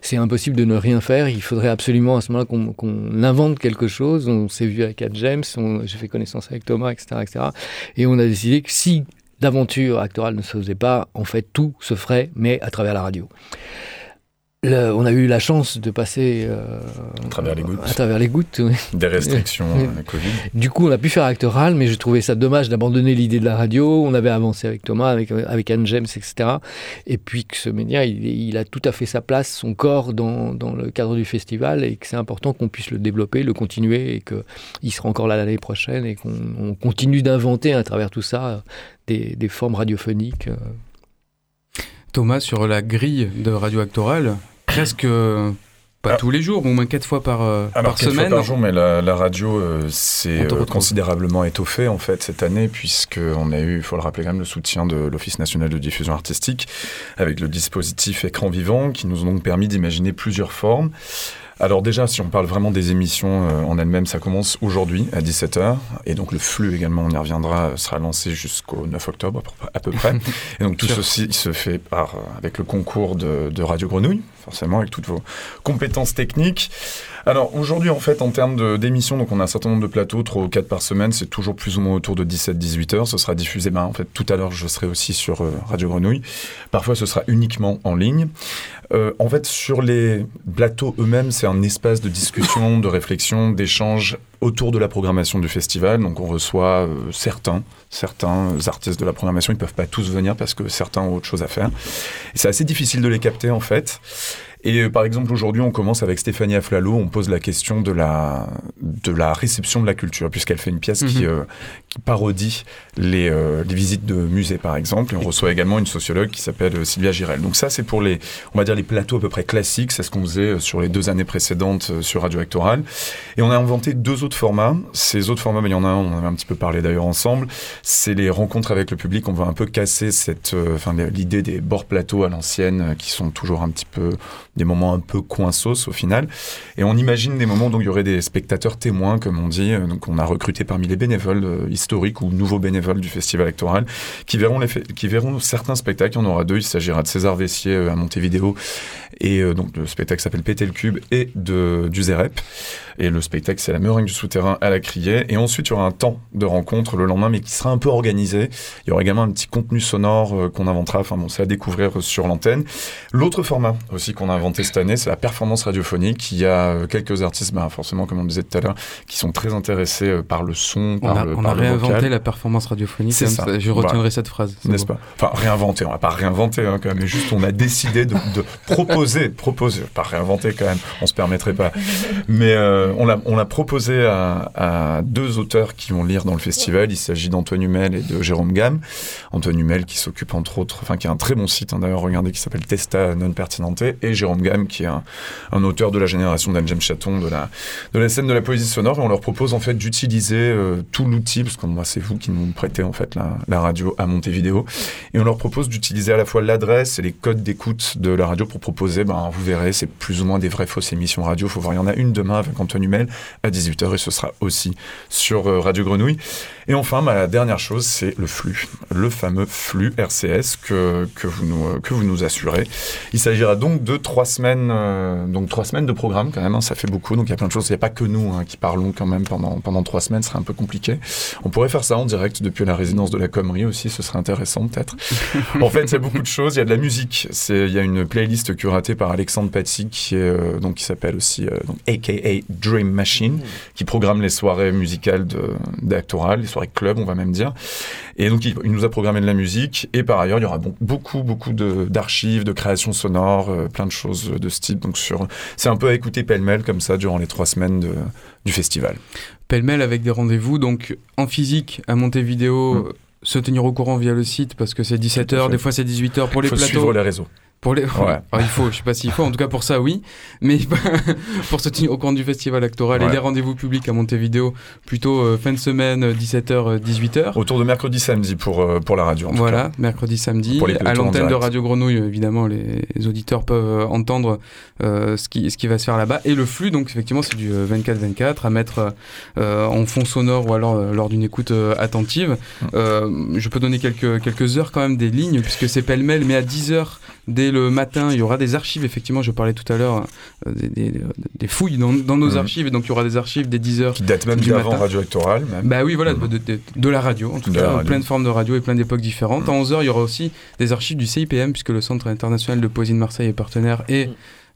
c'est impossible de ne rien faire. Il faudrait absolument à ce moment-là qu'on invente quelque chose. On s'est vu avec Anne James, j'ai fait connaissance avec Thomas, etc., etc. Et on a décidé que si d'aventure actorale ne se faisait pas, en fait, tout se ferait, mais à travers la radio on a eu la chance de passer euh, à travers les gouttes. À travers les gouttes, Des restrictions euh, Covid. Du coup, on a pu faire actoral, mais je trouvais ça dommage d'abandonner l'idée de la radio. On avait avancé avec Thomas, avec, avec Anne James, etc. Et puis que ce média, il, a tout à fait sa place, son corps dans, dans le cadre du festival, et que c'est important qu'on puisse le développer, le continuer, et qu'il sera encore là l'année prochaine, et qu'on continue d'inventer à travers tout ça des, des formes radiophoniques. Euh. Thomas, sur la grille de Radio Actoral, presque pas Ah. tous les jours, au moins quatre fois par, euh, Alors, par quatre fois semaine. par jour, mais la, la radio euh, s'est euh, considérablement étoffée en fait cette année, puisqu'on a eu, il faut le rappeler quand même, le soutien de l'Office national de diffusion artistique avec le dispositif écran vivant qui nous ont donc permis d'imaginer plusieurs formes. Alors déjà, si on parle vraiment des émissions euh, en elles-mêmes, ça commence aujourd'hui à 17h. Et donc le flux également, on y reviendra, euh, sera lancé jusqu'au 9 octobre à peu- près. et donc tout ceci se fait par, euh, avec le concours de, de Radio Grenouille, forcément avec toutes vos compétences techniques. Alors aujourd'hui, en fait, en termes d'émissions, donc on a un certain nombre de plateaux, 3 ou 4 par semaine, c'est toujours plus ou moins autour de 17-18 heures. Ce sera diffusé, ben, en fait, tout à l'heure, je serai aussi sur euh, Radio Grenouille. Parfois, ce sera uniquement en ligne. Euh, en fait, sur les plateaux eux-mêmes, c'est un espace de discussion, de réflexion, d'échange autour de la programmation du festival. Donc, on reçoit euh, certains, certains artistes de la programmation. Ils peuvent pas tous venir parce que certains ont autre chose à faire. C'est assez difficile de les capter, en fait. Et euh, par exemple, aujourd'hui, on commence avec Stéphanie Aflalo. On pose la question de la, de la réception de la culture, puisqu'elle fait une pièce qui, Mhm. euh, qui parodie les, euh, les visites de musées, par exemple. Et on reçoit également une sociologue qui s'appelle euh, Sylvia Girel. Donc ça, c'est pour les, on va dire, les plateaux à peu près classiques. C'est ce qu'on faisait euh, sur les deux années précédentes sur Radio Actoral. Et on a inventé deux autres formats. Ces autres formats, mais il y en a un, on en avait un petit peu parlé d'ailleurs ensemble. C'est les rencontres avec le public. On va un peu casser cette, euh, enfin, l'idée des bords plateaux à l'ancienne, qui sont toujours un petit peu des moments un peu coinsos au final. Et on imagine des moments où il y aurait des spectateurs témoins, comme on dit. Euh, Donc on a recruté parmi les bénévoles euh, historiques ou nouveaux bénévoles du festival électoral qui verront, les qui verront certains spectacles. Il y en aura deux. Il s'agira de César Vessier euh, à Montevideo et euh, donc le spectacle s'appelle Péter le cube et de du Zérep. Et le spectacle c'est la meringue du souterrain à la criée. Et ensuite il y aura un temps de rencontre le lendemain, mais qui sera un peu organisé. Il y aura également un petit contenu sonore qu'on inventera. Enfin bon, c'est à découvrir sur l'antenne. L'autre format aussi qu'on a inventé cette année, c'est la performance radiophonique. Il y a euh, quelques artistes, bah, forcément comme on disait tout à l'heure, qui sont très intéressés euh, par le son, On par a, le, on par a le réinventé vocal. la performance radiophonique. C'est comme ça. Je retiendrai cette phrase. N'est-ce pas? Enfin, réinventer, on va pas réinventer hein, quand même, mais juste on a décidé de, de proposer, proposer, pas réinventer quand même, on se permettrait pas, mais euh, on l'a on l'a proposé à, à deux auteurs qui vont lire dans le festival, il s'agit d'Antoine Humel et de Jérôme Gamme. Antoine Humel qui s'occupe entre autres, enfin qui a un très bon site hein, d'ailleurs, regardez, qui s'appelle Testa Non Pertinente, et Jérôme Qui est un, auteur de la génération d'Anne James Chaton, de la, de la scène de la poésie sonore, et on leur propose en fait d'utiliser euh, tout l'outil, parce que moi c'est vous qui nous prêtez en fait la, la radio à Montevideo, et on leur propose d'utiliser à la fois l'adresse et les codes d'écoute de la radio pour proposer, ben, vous verrez, c'est plus ou moins des vraies fausses émissions radio. Faut voir, il y en a une demain avec Antoine Humel à 18h et ce sera aussi sur euh, Radio Grenouille. Et enfin, bah, la dernière chose, c'est le flux, le fameux flux RCS que, que, vous, euh, que vous nous assurez. Il s'agira donc de trois semaines, euh, donc trois semaines de programme quand même, hein, ça fait beaucoup, donc il y a plein de choses. Il n'y a pas que nous hein, qui parlons quand même pendant, pendant trois semaines, ce serait un peu compliqué. On pourrait faire ça en direct depuis la résidence de la Commerie aussi, ce serait intéressant peut-être. en fait, il y a beaucoup de choses. Il y a de la musique. Il y a une playlist curatée par Alexandre Paty qui est euh, donc qui s'appelle aussi euh, donc AKA Dream Machine, qui programme les soirées musicales de, d'Actoral, les soirées club, on va même dire. Et donc il, il nous a programmé de la musique. Et par ailleurs, il y aura bon, beaucoup beaucoup de, d'archives, de créations sonores, euh, plein de choses de ce type. Donc sur, c'est un peu à écouter pêle-mêle comme ça durant les trois semaines de, du festival. Pêle-mêle avec des rendez-vous, donc en physique à Montevideo. Mm. euh, Se tenir au courant via le site parce que c'est Tout à 17h, fait. des fois c'est 18h pour les faut plateaux. suivre les réseaux. Pour les... Ouais. Alors, il faut, je sais pas s'il faut, en tout cas pour ça oui, mais pour se tenir au courant du festival actoral et les rendez-vous publics à Montevideo, plutôt euh, fin de semaine, euh, 17h, 18h. Autour de mercredi, samedi pour, euh, pour la radio. En tout cas. Voilà, mercredi, samedi. Pour les à l'antenne de. Radio Grenouille, évidemment, les, les auditeurs peuvent euh, entendre euh, ce, qui, ce qui va se faire là-bas. Et le flux, donc effectivement, c'est du euh, 24-24 à mettre euh, en fond sonore ou alors euh, lors d'une écoute euh, attentive. Mm. Euh, je peux donner quelques, quelques heures quand même des lignes, puisque c'est pêle-mêle, mais à 10 heures dès le matin, il y aura des archives. Effectivement, je parlais tout à l'heure euh, des, des- des fouilles dans, dans nos Mhm. archives, et donc il y aura des archives dès 10 heures Qui date même Du d'avant matin. Radio Actoral. Même. bah oui, voilà, Mhm. de, de- de la radio, en tout De cas, plein de formes de radio et plein d'époques différentes. À 11h, il y aura aussi des archives du CIPM, puisque le Centre international de poésie de Marseille est partenaire, et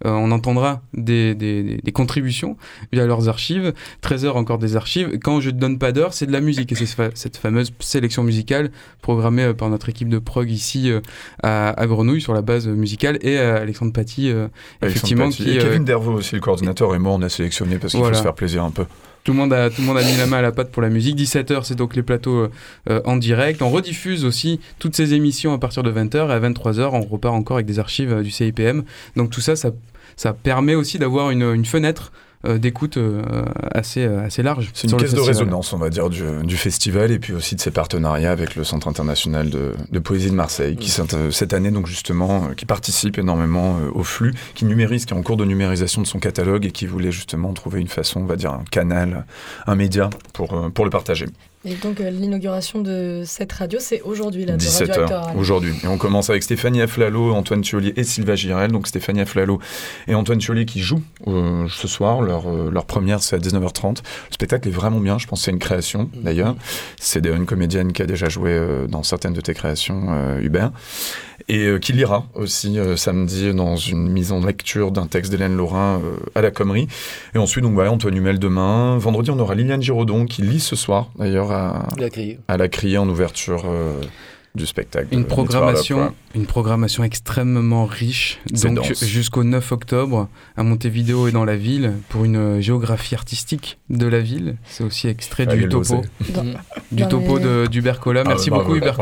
euh, on entendra des, des- contributions via leurs archives. 13h, encore des archives. Quand je ne donne pas d'heure, c'est de la musique, et c'est fa- cette fameuse sélection musicale programmée euh, par notre équipe de prog ici euh, à, à Grenouille, sur la base musicale, et Alexandre Paty, Alexandre effectivement, Paty. qui... Et Kevin Dervaux aussi, le coordinateur, et moi, on a sélectionné parce qu'il Voilà. faut se faire plaisir un peu. Tout le, monde a, tout le monde a mis la main à la pâte pour la musique. 17h, c'est donc les plateaux euh, en direct. On rediffuse aussi toutes ces émissions à partir de 20h et à 23h, on repart encore avec des archives euh, du CIPM. Donc tout ça, ça, ça permet aussi d'avoir une, une fenêtre euh, d'écoute euh, assez, euh, assez large. C'est une caisse de résonance, on va dire, du, du festival et puis aussi de ses partenariats avec le Centre international de, de poésie de Marseille, qui s'int- cette année, donc justement, euh, qui participe énormément euh, au flux, qui numérise, qui est en cours de numérisation de son catalogue et qui voulait justement trouver une façon, on va dire, un canal, un média pour, euh, pour le partager. Et donc euh, l'inauguration de cette radio, c'est aujourd'hui, là, de Radio 17h Actoral. aujourd'hui. Et on commence avec Stéphanie Aflalo, Antoine Thiolier et Sylvain Girel. Donc Stéphanie Aflalo et Antoine Thiolier qui jouent euh, ce soir. Leur, euh, leur première, c'est à 19h30. Le spectacle est vraiment bien. Je pense c'est une création, d'ailleurs. C'est une comédienne qui a déjà joué euh, dans certaines de tes créations, euh, Hubert. Et euh, qui lira aussi euh, samedi dans une mise en lecture d'un texte d'Hélène Laurin euh, à la Commerie. Et ensuite, donc voilà, Antoine Humel demain. Vendredi, on aura Liliane Giraudon qui lit ce soir, d'ailleurs, à, à la criée en ouverture euh, du spectacle. Une programmation, une programmation extrêmement riche. Donc jusqu'au 9 octobre à Montevideo et dans la ville pour une géographie artistique de la ville. C'est aussi extrait Allez, du topo. Dans- du dans topo les- de d'Hubert Collat. Ah, Merci beaucoup Hubert.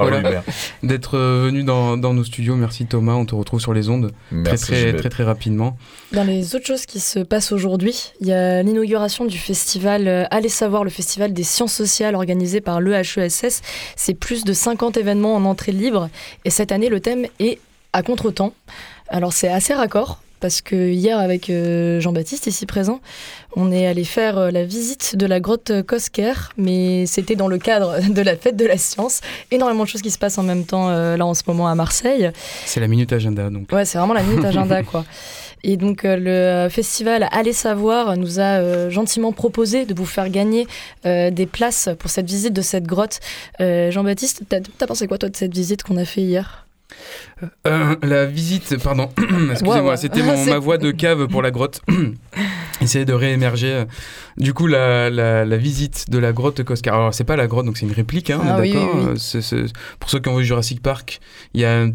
d'être euh, venu dans, dans nos studios. Merci Thomas, on te retrouve sur les ondes très Merci, très, très très rapidement. Dans les autres choses qui se passent aujourd'hui, il y a l'inauguration du festival euh, Allez savoir, le festival des sciences sociales organisé par l'EHESS. C'est plus de 50 événements en entrée libre. Et cette année, le thème est à contre-temps. Alors c'est assez raccord. Parce que hier, avec euh, Jean-Baptiste, ici présent, on est allé faire euh, la visite de la grotte Kosker, mais c'était dans le cadre de la fête de la science. Énormément de choses qui se passent en même temps euh, là en ce moment à Marseille. C'est la minute agenda donc. Ouais, c'est vraiment la minute agenda, quoi. Et donc, euh, le festival Allez Savoir nous a euh, gentiment proposé de vous faire gagner euh, des places pour cette visite de cette grotte. Jean-Baptiste, t'as t'as pensé quoi, toi, de cette visite qu'on a fait hier? Euh, la visite, pardon, excusez-moi, c'était ma voix de cave pour la grotte. Essayer de réémerger. Du coup, la, la, la visite de la grotte Coscar. Alors, c'est pas la grotte, donc c'est une réplique, hein, Ah d'accord. oui, oui. Euh, c'est- c'est- Pour ceux qui ont vu Jurassic Park, il y a un-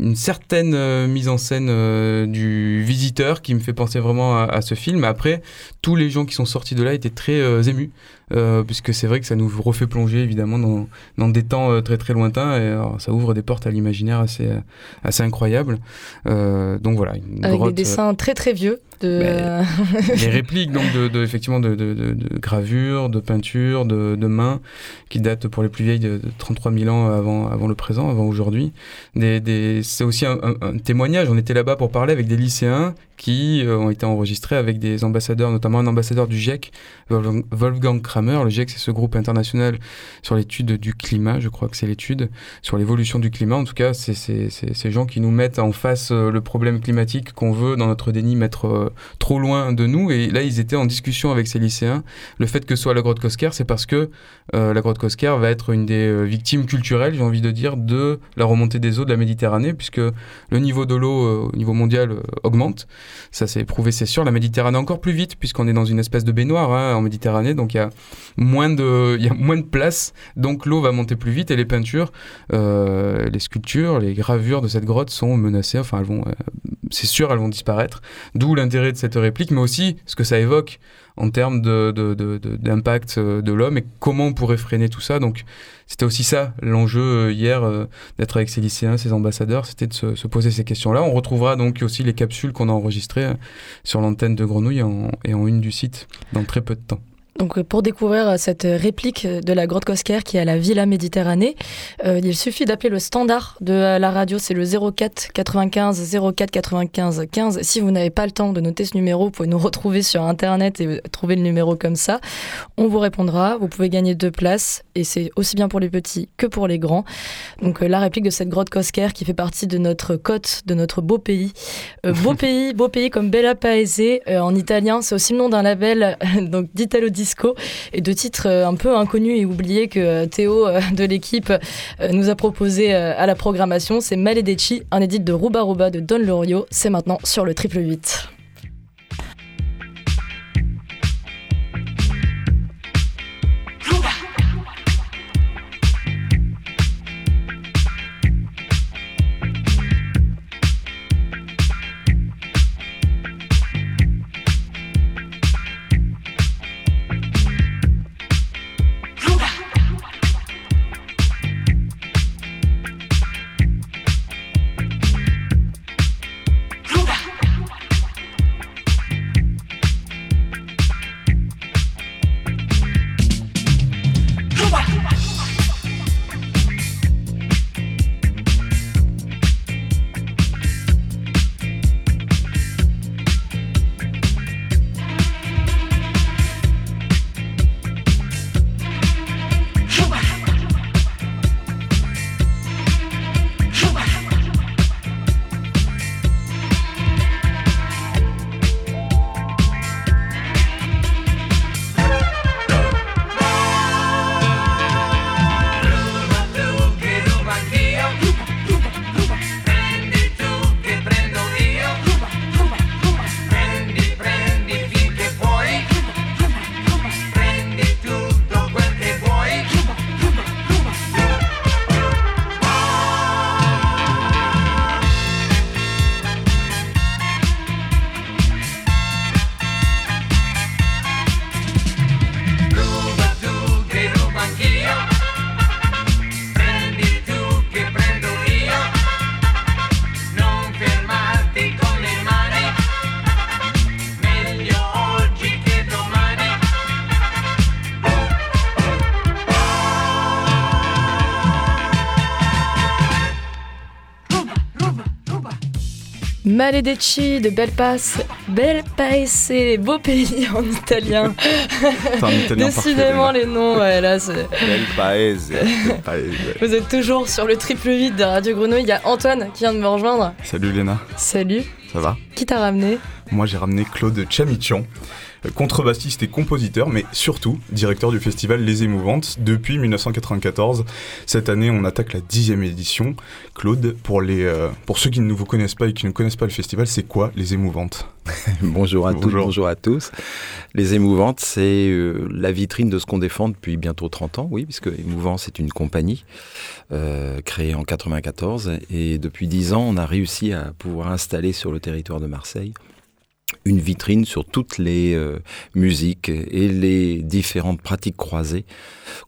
une certaine euh, mise en scène euh, du visiteur qui me fait penser vraiment à, à ce film. Après, tous les gens qui sont sortis de là étaient très euh, émus. euh, puisque c'est vrai que ça nous refait plonger évidemment dans, dans des temps euh, très très lointains et alors, ça ouvre des portes à l'imaginaire assez, euh, assez incroyables. Euh, donc voilà, une Avec grotte, des dessins très très vieux. De... Mais- des répliques donc de, de- effectivement de, de, gravures, de peintures, de, de mains qui datent pour les plus vieilles de, de 33 000 ans avant, avant le présent, avant aujourd'hui. Des, des, c'est aussi un, un- un témoignage. On était là-bas pour parler avec des lycéens qui euh, ont été enregistrés avec des ambassadeurs, notamment un ambassadeur du GIEC, Wolfgang- Kramer. Le GIEC, c'est ce groupe international sur l'étude du climat. Je crois que c'est l'étude sur l'évolution du climat. En tout cas, c'est c'est- c'est- ces gens qui nous mettent en face euh, le problème climatique qu'on veut, dans notre déni, mettre euh, trop loin de nous. Et là, ils étaient en discussion avec ces lycéens. Le fait que ce soit la grotte Kosker, c'est parce que euh, la grotte Kosker va être une des euh, victimes culturelles, j'ai envie de dire, de la remontée des eaux de la Méditerranée, puisque le niveau de l'eau au niveau mondial augmente. Ça, c'est prouvé, c'est sûr. La Méditerranée encore plus vite, puisqu'on est dans une espèce de baignoire hein, en Méditerranée, donc il y a moins de, il y a moins de place, donc l'eau va monter plus vite et les peintures, les sculptures, les gravures de cette grotte sont menacées. Enfin, elles vont, c'est sûr, elles vont disparaître. D'où l'intérêt de cette réplique, mais aussi ce que ça évoque en termes de, de- d'impact euh, de l'homme et comment on pourrait freiner tout ça. Donc, c'était aussi ça l'enjeu euh, hier euh, d'être avec ces lycéens, ces ambassadeurs, c'était de se, se poser ces questions-là. On retrouvera donc aussi les capsules qu'on a enregistrées sur l'antenne de Grenouille en- et en une du site dans très peu de temps. Donc, euh, pour découvrir euh, cette réplique de la grotte Kosker qui est à la Villa Méditerranée, euh, il suffit d'appeler le standard de euh, la radio, c'est le 04 95 04 95 15. Si vous n'avez pas le temps de noter ce numéro, vous pouvez nous retrouver sur Internet et euh, trouver le numéro comme ça. On vous répondra, vous pouvez gagner deux places et c'est aussi bien pour les petits que pour les grands. Donc, euh, la réplique de cette grotte Kosker qui fait partie de notre côte, de notre beau pays. Euh, beau pays, beau pays comme Bella Paese euh, en italien, c'est aussi le nom d'un label donc d'Italo Et de titres euh, un peu inconnus et oubliés que euh, Théo euh, de l'équipe nous a proposé à la programmation. C'est Maledeci, un édit de Ruba Ruba de Don Lorio. C'est maintenant sur le triple 8. Maledeci de Bel Paese, Bel Paese, beau pays en italien. Un italien Décidément, les noms, ouais, là, c'est- Bel paese, bel paese. Vous êtes toujours sur le triple vide de Radio Grenouille. Il y a Antoine qui vient de me rejoindre. Salut Léna, Salut. ça va? Qui t'a ramené? Moi j'ai ramené Claude Chamichian, euh, contrebassiste et compositeur, mais surtout directeur du festival Les Émouvantes depuis 1994. Cette année on attaque la dixième édition. Claude, pour, les, euh, pour ceux qui ne vous connaissent pas et qui ne connaissent pas le festival, c'est quoi Les Émouvantes? Bonjour à toutes, Bonjour. bonjour à tous. Les Émouvantes, c'est euh, la vitrine de ce qu'on défend depuis bientôt 30 ans, oui, puisque Émouvant, c'est une compagnie euh, créée en 94. Et depuis 10 ans, on a réussi à pouvoir installer sur le territoire de Marseille une vitrine sur toutes les euh, musiques et les différentes pratiques croisées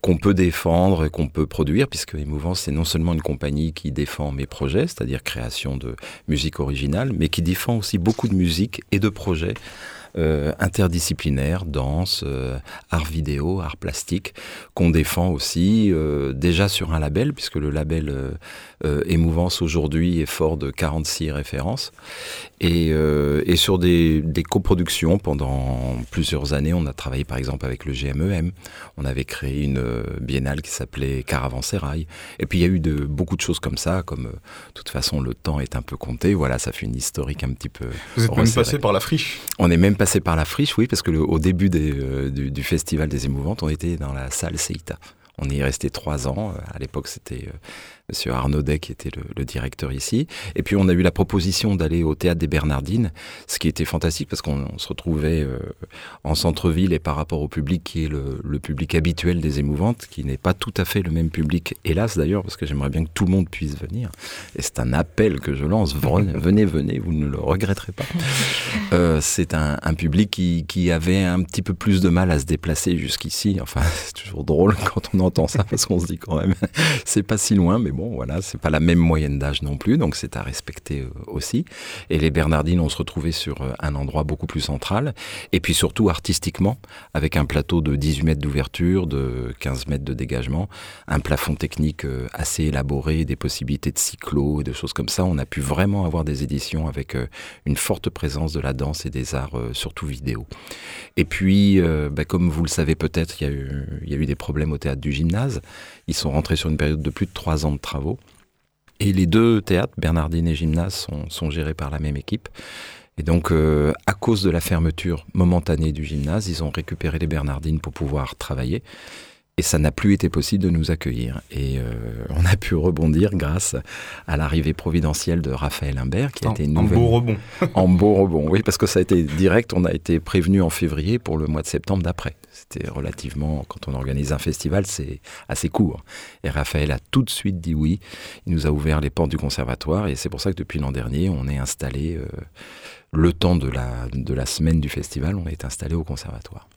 qu'on peut défendre et qu'on peut produire, puisque Émouvant, c'est non seulement une compagnie qui défend mes projets, c'est-à-dire création de musique originale, mais qui défend aussi beaucoup de musique et de projets euh, interdisciplinaires, danse, euh, art vidéo, art plastique, qu'on défend aussi déjà sur un label, puisque le label Émouvance aujourd'hui est fort de 46 références, et, euh, et sur des, des coproductions pendant plusieurs années. On a travaillé par exemple avec le GMEM, on avait créé une euh, biennale qui s'appelait Caravansérail, et puis il y a eu de, beaucoup de choses comme ça, comme euh, de toute façon le temps est un peu compté, voilà, ça fait une historique un petit peu Vous êtes même passé par la friche On est même passé par la friche, oui, parce que le- au début des, euh, du, du festival des émouvantes, on était dans la salle Seita. On y est resté trois ans. À l'époque, c'était euh, Monsieur Arnaudet qui était le, le directeur ici. Et puis, on a eu la proposition d'aller au théâtre des Bernardines, ce qui était fantastique parce qu'on on se retrouvait euh, en centre-ville et par rapport au public qui est le, le public habituel des émouvantes, qui n'est pas tout à fait le même public, hélas d'ailleurs, parce que j'aimerais bien que tout le monde puisse venir. Et c'est un appel que je lance. Venez, venez, venez, vous ne le regretterez pas. Euh, c'est un, un public qui, qui avait un petit peu plus de mal à se déplacer jusqu'ici. Enfin, c'est toujours drôle quand on entend ça parce qu'on se dit quand même, c'est pas si loin, mais bon, voilà, c'est pas la même moyenne d'âge non plus, donc c'est à respecter euh, aussi. Et les Bernardines, on se retrouvait sur euh, un endroit beaucoup plus central, et puis surtout artistiquement, avec un plateau de 18 mètres d'ouverture, de 15 mètres de dégagement, un plafond technique euh, assez élaboré, des possibilités de cyclo et de choses comme ça. On a pu vraiment avoir des éditions avec une forte présence de la danse et des arts, surtout vidéo. Et puis, bah, comme vous le savez peut-être, il y, y a eu des problèmes au théâtre du gymnase. Ils sont rentrés sur une période de plus de trois ans de Et les deux théâtres, Bernardine et Gymnase, sont, sont gérés par la même équipe. Et donc, euh, à cause de la fermeture momentanée du gymnase, ils ont récupéré les Bernardines pour pouvoir travailler. Et ça n'a plus été possible de nous accueillir. Et euh, on a pu rebondir grâce à l'arrivée providentielle de Raphaël Imbert, qui a un, été nouvelle beau rebond. en beau rebond, oui, parce que ça a été direct. On a été prévenu en février pour le mois de septembre d'après. C'était relativement, quand on organise un festival, c'est assez court. Et Raphaël a tout de suite dit oui. Il nous a ouvert les portes du conservatoire et c'est pour ça que depuis l'an dernier, on est installé, euh, le temps de la, de la semaine du festival, on est installé au conservatoire.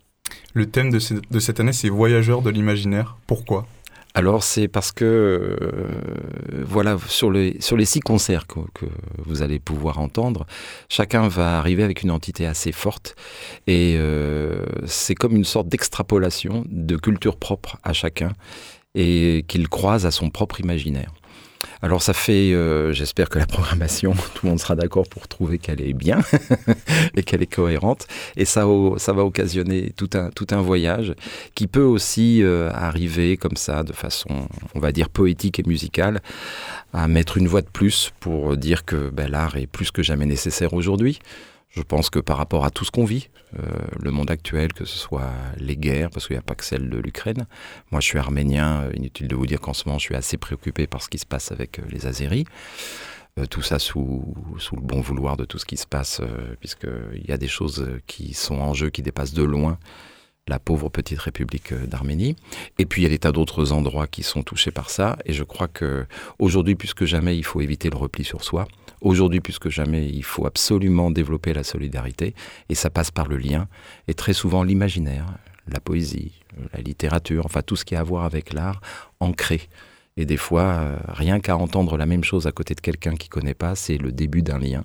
Le thème de, ce- de cette année, c'est Voyageurs de l'imaginaire. Pourquoi? Alors c'est parce que euh, voilà sur les six concerts que, que vous allez pouvoir entendre, chacun va arriver avec une entité assez forte et euh, c'est comme une sorte d'extrapolation de culture propre à chacun et qu'il croise à son propre imaginaire. Alors ça fait, euh, j'espère que la programmation, tout le monde sera d'accord pour trouver qu'elle est bien et qu'elle est cohérente. Et ça, va occasionner tout un, tout un voyage qui peut aussi euh, arriver comme ça, de façon, on va dire, poétique et musicale, à mettre une voix de plus pour dire que ben, l'art est plus que jamais nécessaire aujourd'hui. Je pense que par rapport à tout ce qu'on vit, euh, le monde actuel, que ce soit les guerres, parce qu'il n'y a pas que celle de l'Ukraine. Moi, je suis arménien, euh, inutile de vous dire qu'en ce moment, je suis assez préoccupé par ce qui se passe avec euh, les Azéris. Tout ça sous, le bon vouloir de tout ce qui se passe, euh, puisqu'il y a des choses qui sont en jeu, qui dépassent de loin la pauvre petite république euh, d'Arménie. Et puis il y a des tas d'autres endroits qui sont touchés par ça. Et je crois que aujourd'hui, plus que jamais, il faut éviter le repli sur soi. Aujourd'hui, plus que jamais, il faut absolument développer la solidarité. Et ça passe par le lien. Et très souvent, l'imaginaire, la poésie, la littérature, enfin tout ce qui a à voir avec l'art, ancré. Et des fois, euh, rien qu'à entendre la même chose à côté de quelqu'un qui connaît pas, c'est le début d'un lien.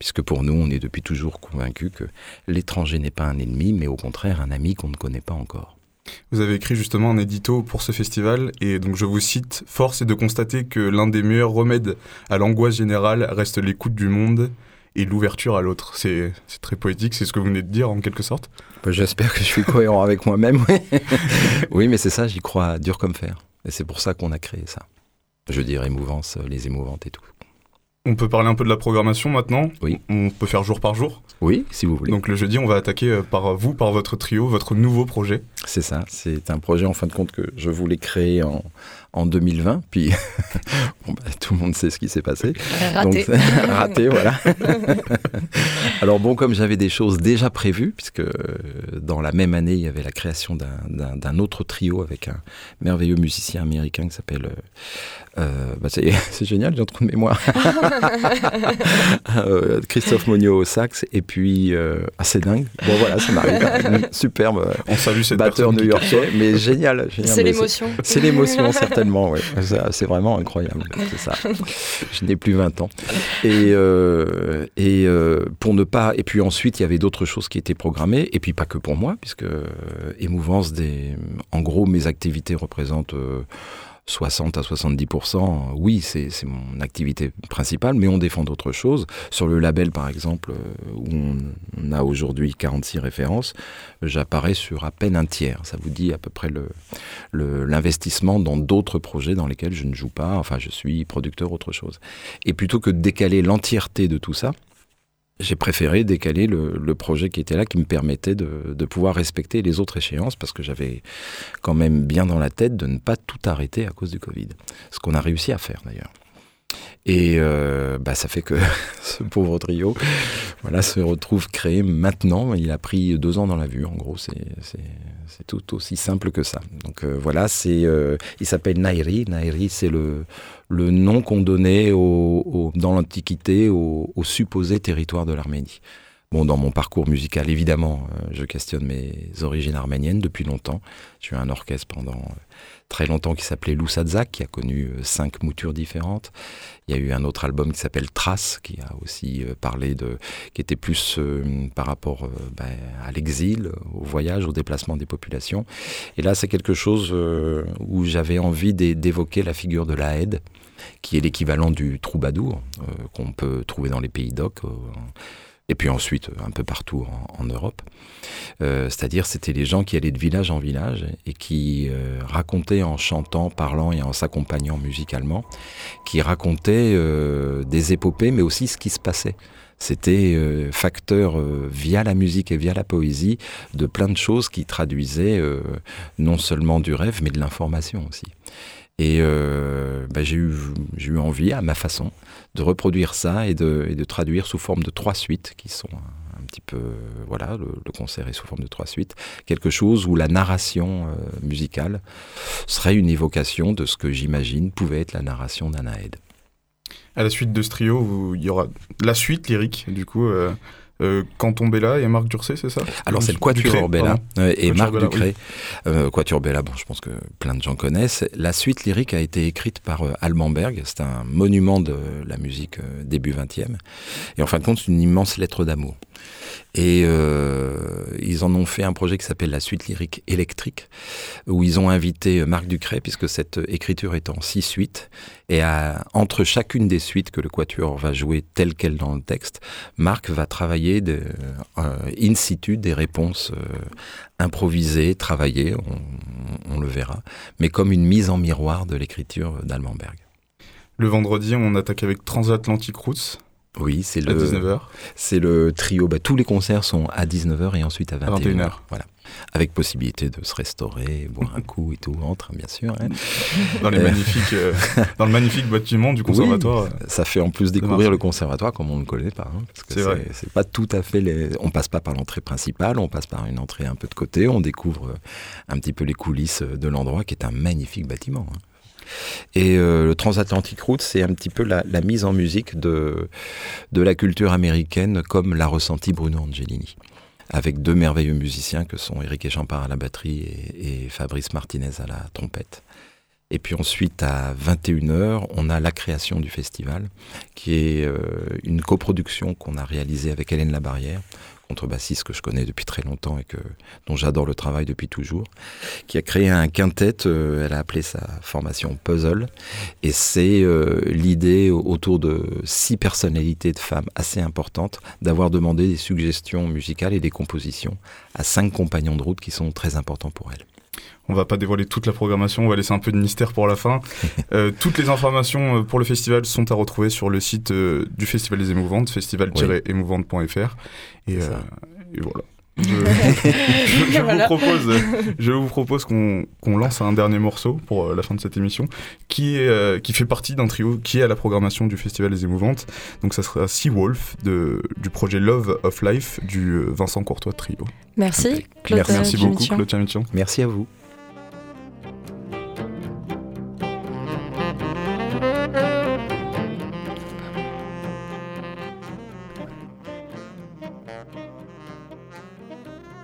Puisque pour nous, on est depuis toujours convaincus que l'étranger n'est pas un ennemi, mais au contraire un ami qu'on ne connaît pas encore. Vous avez écrit justement un édito pour ce festival, et donc je vous cite Force est de constater que l'un des meilleurs remèdes à l'angoisse générale reste l'écoute du monde et l'ouverture à l'autre. C'est très poétique, c'est ce que vous venez de dire en quelque sorte. Bah, J'espère que je suis cohérent avec moi-même. Oui, oui mais c'est ça, j'y crois dur comme fer. Et c'est pour ça qu'on a créé ça. Je veux dire, émouvance, les émouvantes et tout. On peut parler un peu de la programmation maintenant. Oui. On peut faire jour par jour. Oui, si vous voulez. Donc le jeudi, on va attaquer euh, par vous, par votre trio, votre nouveau projet. C'est ça, c'est un projet en fin de compte que je voulais créer en, en 2020, puis bon, bah, tout le monde sait ce qui s'est passé. Raté. Donc, raté, voilà. Alors bon, comme j'avais des choses déjà prévues, puisque euh, dans la même année, il y avait la création d'un- autre trio avec un merveilleux musicien américain qui s'appelle... euh, euh, bah, c'est c'est génial, j'ai un trou de mémoire. Euh, Christophe Monio au sax, et puis... euh, ah, dingue. Bon voilà, ça m'arrive. Superbe On salue cette batteur new-yorkais, mais génial. génial, C'est l'émotion. c'est l'émotion, certainement, oui. C'est vraiment incroyable, c'est ça. Je n'ai plus 20 ans. Et, euh, et euh, pour ne pas. Et puis ensuite, il y avait d'autres choses qui étaient programmées, et puis pas que pour moi, puisque euh, Émouvance, des, en gros, mes activités représentent. Euh, 60 à 70%, oui, c'est mon activité principale, mais on défend d'autres choses. Sur le label, par exemple, euh, où on, a aujourd'hui 46 références, j'apparais sur à peine un tiers. Ça vous dit à peu près l'investissement dans d'autres projets dans lesquels je ne joue pas, enfin je suis producteur autre chose. Et plutôt que de décaler l'entièreté de tout ça, j'ai préféré décaler le, projet qui était là, qui me permettait de, de pouvoir respecter les autres échéances, parce que j'avais quand même bien dans la tête de ne pas tout arrêter à cause du Covid. Ce qu'on a réussi à faire d'ailleurs. Et euh, bah, ça fait que ce pauvre trio voilà, se retrouve créé maintenant. Il a pris deux ans dans la vue, en gros, c'est tout aussi simple que ça. Donc euh, voilà, c'est euh, il s'appelle Nairi. Nairi, c'est le, le nom qu'on donnait au, au- dans l'Antiquité au, au supposé territoire de l'Arménie. Bon, dans mon parcours musical, évidemment, euh, je questionne mes origines arméniennes depuis longtemps. J'ai eu un orchestre pendant euh, très longtemps qui s'appelait Loussadzak, qui a connu euh, cinq moutures différentes. Il y a eu un autre album qui s'appelle Trace, qui a aussi parlé de, qui était plus par rapport ben, à l'exil, au voyage, au déplacement des populations. Et là, c'est quelque chose où j'avais envie d'é- d'évoquer la figure de la Haide, qui est l'équivalent du troubadour qu'on peut trouver dans les pays d'Oc. Et puis ensuite euh, un peu partout en, Europe. Euh, C'est-à-dire c'était les gens qui allaient de village en village et qui euh, racontaient en chantant, parlant et en s'accompagnant musicalement, qui racontaient euh, des épopées mais aussi ce qui se passait. C'était euh, facteur euh, via la musique et via la poésie de plein de choses qui traduisaient non seulement du rêve mais de l'information aussi. Et euh, bah, j'ai eu, envie, à ma façon, de reproduire ça et de, de traduire sous forme de trois suites qui sont un, petit peu, euh, voilà, le, concert est sous forme de trois suites, quelque chose où la narration euh, musicale serait une évocation de ce que j'imagine pouvait être la narration d'Anaïd. À la suite de ce trio, il y aura la suite lyrique, du coup. Euh, euh, Canton Bella et Marc Durcé, c'est ça Alors c'est le Ducré, Quatuor Bella euh, et Quatuor Marc Bella, Ducré. Euh, Quatuor Bella, bon, je pense que plein de gens connaissent. La suite lyrique a été écrite par euh, Alban Berg. C'est un monument de la musique début 20e. Et en fin de compte, c'est une immense lettre d'amour. Et ils en ont fait un projet qui s'appelle la suite lyrique électrique, où ils ont invité Marc Ducret, puisque cette écriture est en six suites. Et à- entre chacune des suites que le Quatuor va jouer telle qu'elle dans le texte, Marc va travailler de, euh, in situ des réponses euh, improvisées, travaillées, on, on le verra, mais comme une mise en miroir de l'écriture d'Almenberg. Le vendredi, on attaque avec Transatlantic Roots Oui, c'est à le, 19h. c'est le trio. Bah, tous les concerts sont à 19h et ensuite à 21h. 21h. Voilà. Avec possibilité de se restaurer, boire un coup et tout, entre, bien sûr. hein. Dans, les Euh. magnifiques, euh, dans le magnifique bâtiment du conservatoire. Ça fait en plus découvrir le conservatoire comme on ne le connaît pas. hein, parce que C'est vrai. c'est pas tout à fait les... On passe pas par l'entrée principale, on passe par une entrée un peu de côté, on découvre euh, un petit peu les coulisses de l'endroit qui est un magnifique bâtiment. hein. Et euh, le Transatlantic Route, c'est un petit peu la, la mise en musique de, de la culture américaine comme l'a ressenti Bruno Angelini. Avec deux merveilleux musiciens que sont Eric Echampard à la batterie et, et Fabrice Martinez à la trompette. Et puis ensuite, à 21h, on a la création du festival, qui est euh, une coproduction qu'on a réalisée avec Hélène Labarrière, contrebassiste que je connais depuis très longtemps et dont j'adore le travail depuis toujours, qui a créé un quintet, euh, elle a appelé sa formation Puzzle, et c'est euh, l'idée autour de six personnalités de femmes assez importantes d'avoir demandé des suggestions musicales et des compositions à cinq compagnons de route qui sont très importants pour elle. On va pas dévoiler toute la programmation, on va laisser un peu de mystère pour la fin. Euh, toutes les informations euh, pour le festival sont à retrouver sur le site euh, du Festival des Émouvantes, festival-émouvante.fr. Et, euh, voilà. Je, je- je Voilà. vous propose, je vous propose qu'on qu'on lance un dernier morceau pour euh, la fin de cette émission, qui, est, euh, qui fait partie d'un trio qui est à la programmation du Festival des Émouvantes. Donc ça sera Seawolf de, du projet Love of Life du euh, Vincent Courtois Trio. Merci, Claude. Merci. Merci beaucoup. Claude. Merci à vous.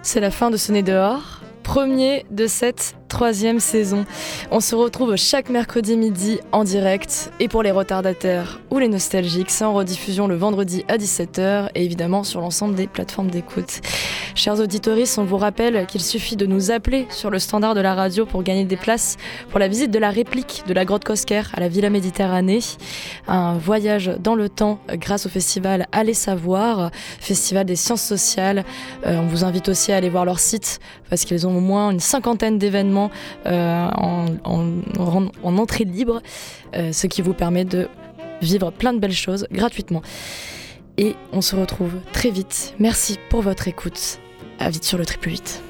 C'est la fin de Sonner dehors, premier de cette troisième saison. On se retrouve chaque mercredi midi en direct et pour les retardataires ou les nostalgiques, c'est en rediffusion le vendredi à 17h et évidemment sur l'ensemble des plateformes d'écoute. Chers auditeurs, on vous rappelle qu'il suffit de nous appeler sur le standard de la radio pour gagner des places pour la visite de la réplique de la grotte Cosquer à la Villa Méditerranée. Un voyage dans le temps grâce au festival Allez Savoir, festival des sciences sociales. Euh, on vous invite aussi à aller voir leur site parce qu'ils ont au moins une cinquantaine d'événements euh, en, en- en- en entrée libre, euh, ce qui vous permet de vivre plein de belles choses gratuitement. Et on se retrouve très vite. Merci pour votre écoute. À vite sur le triple 8.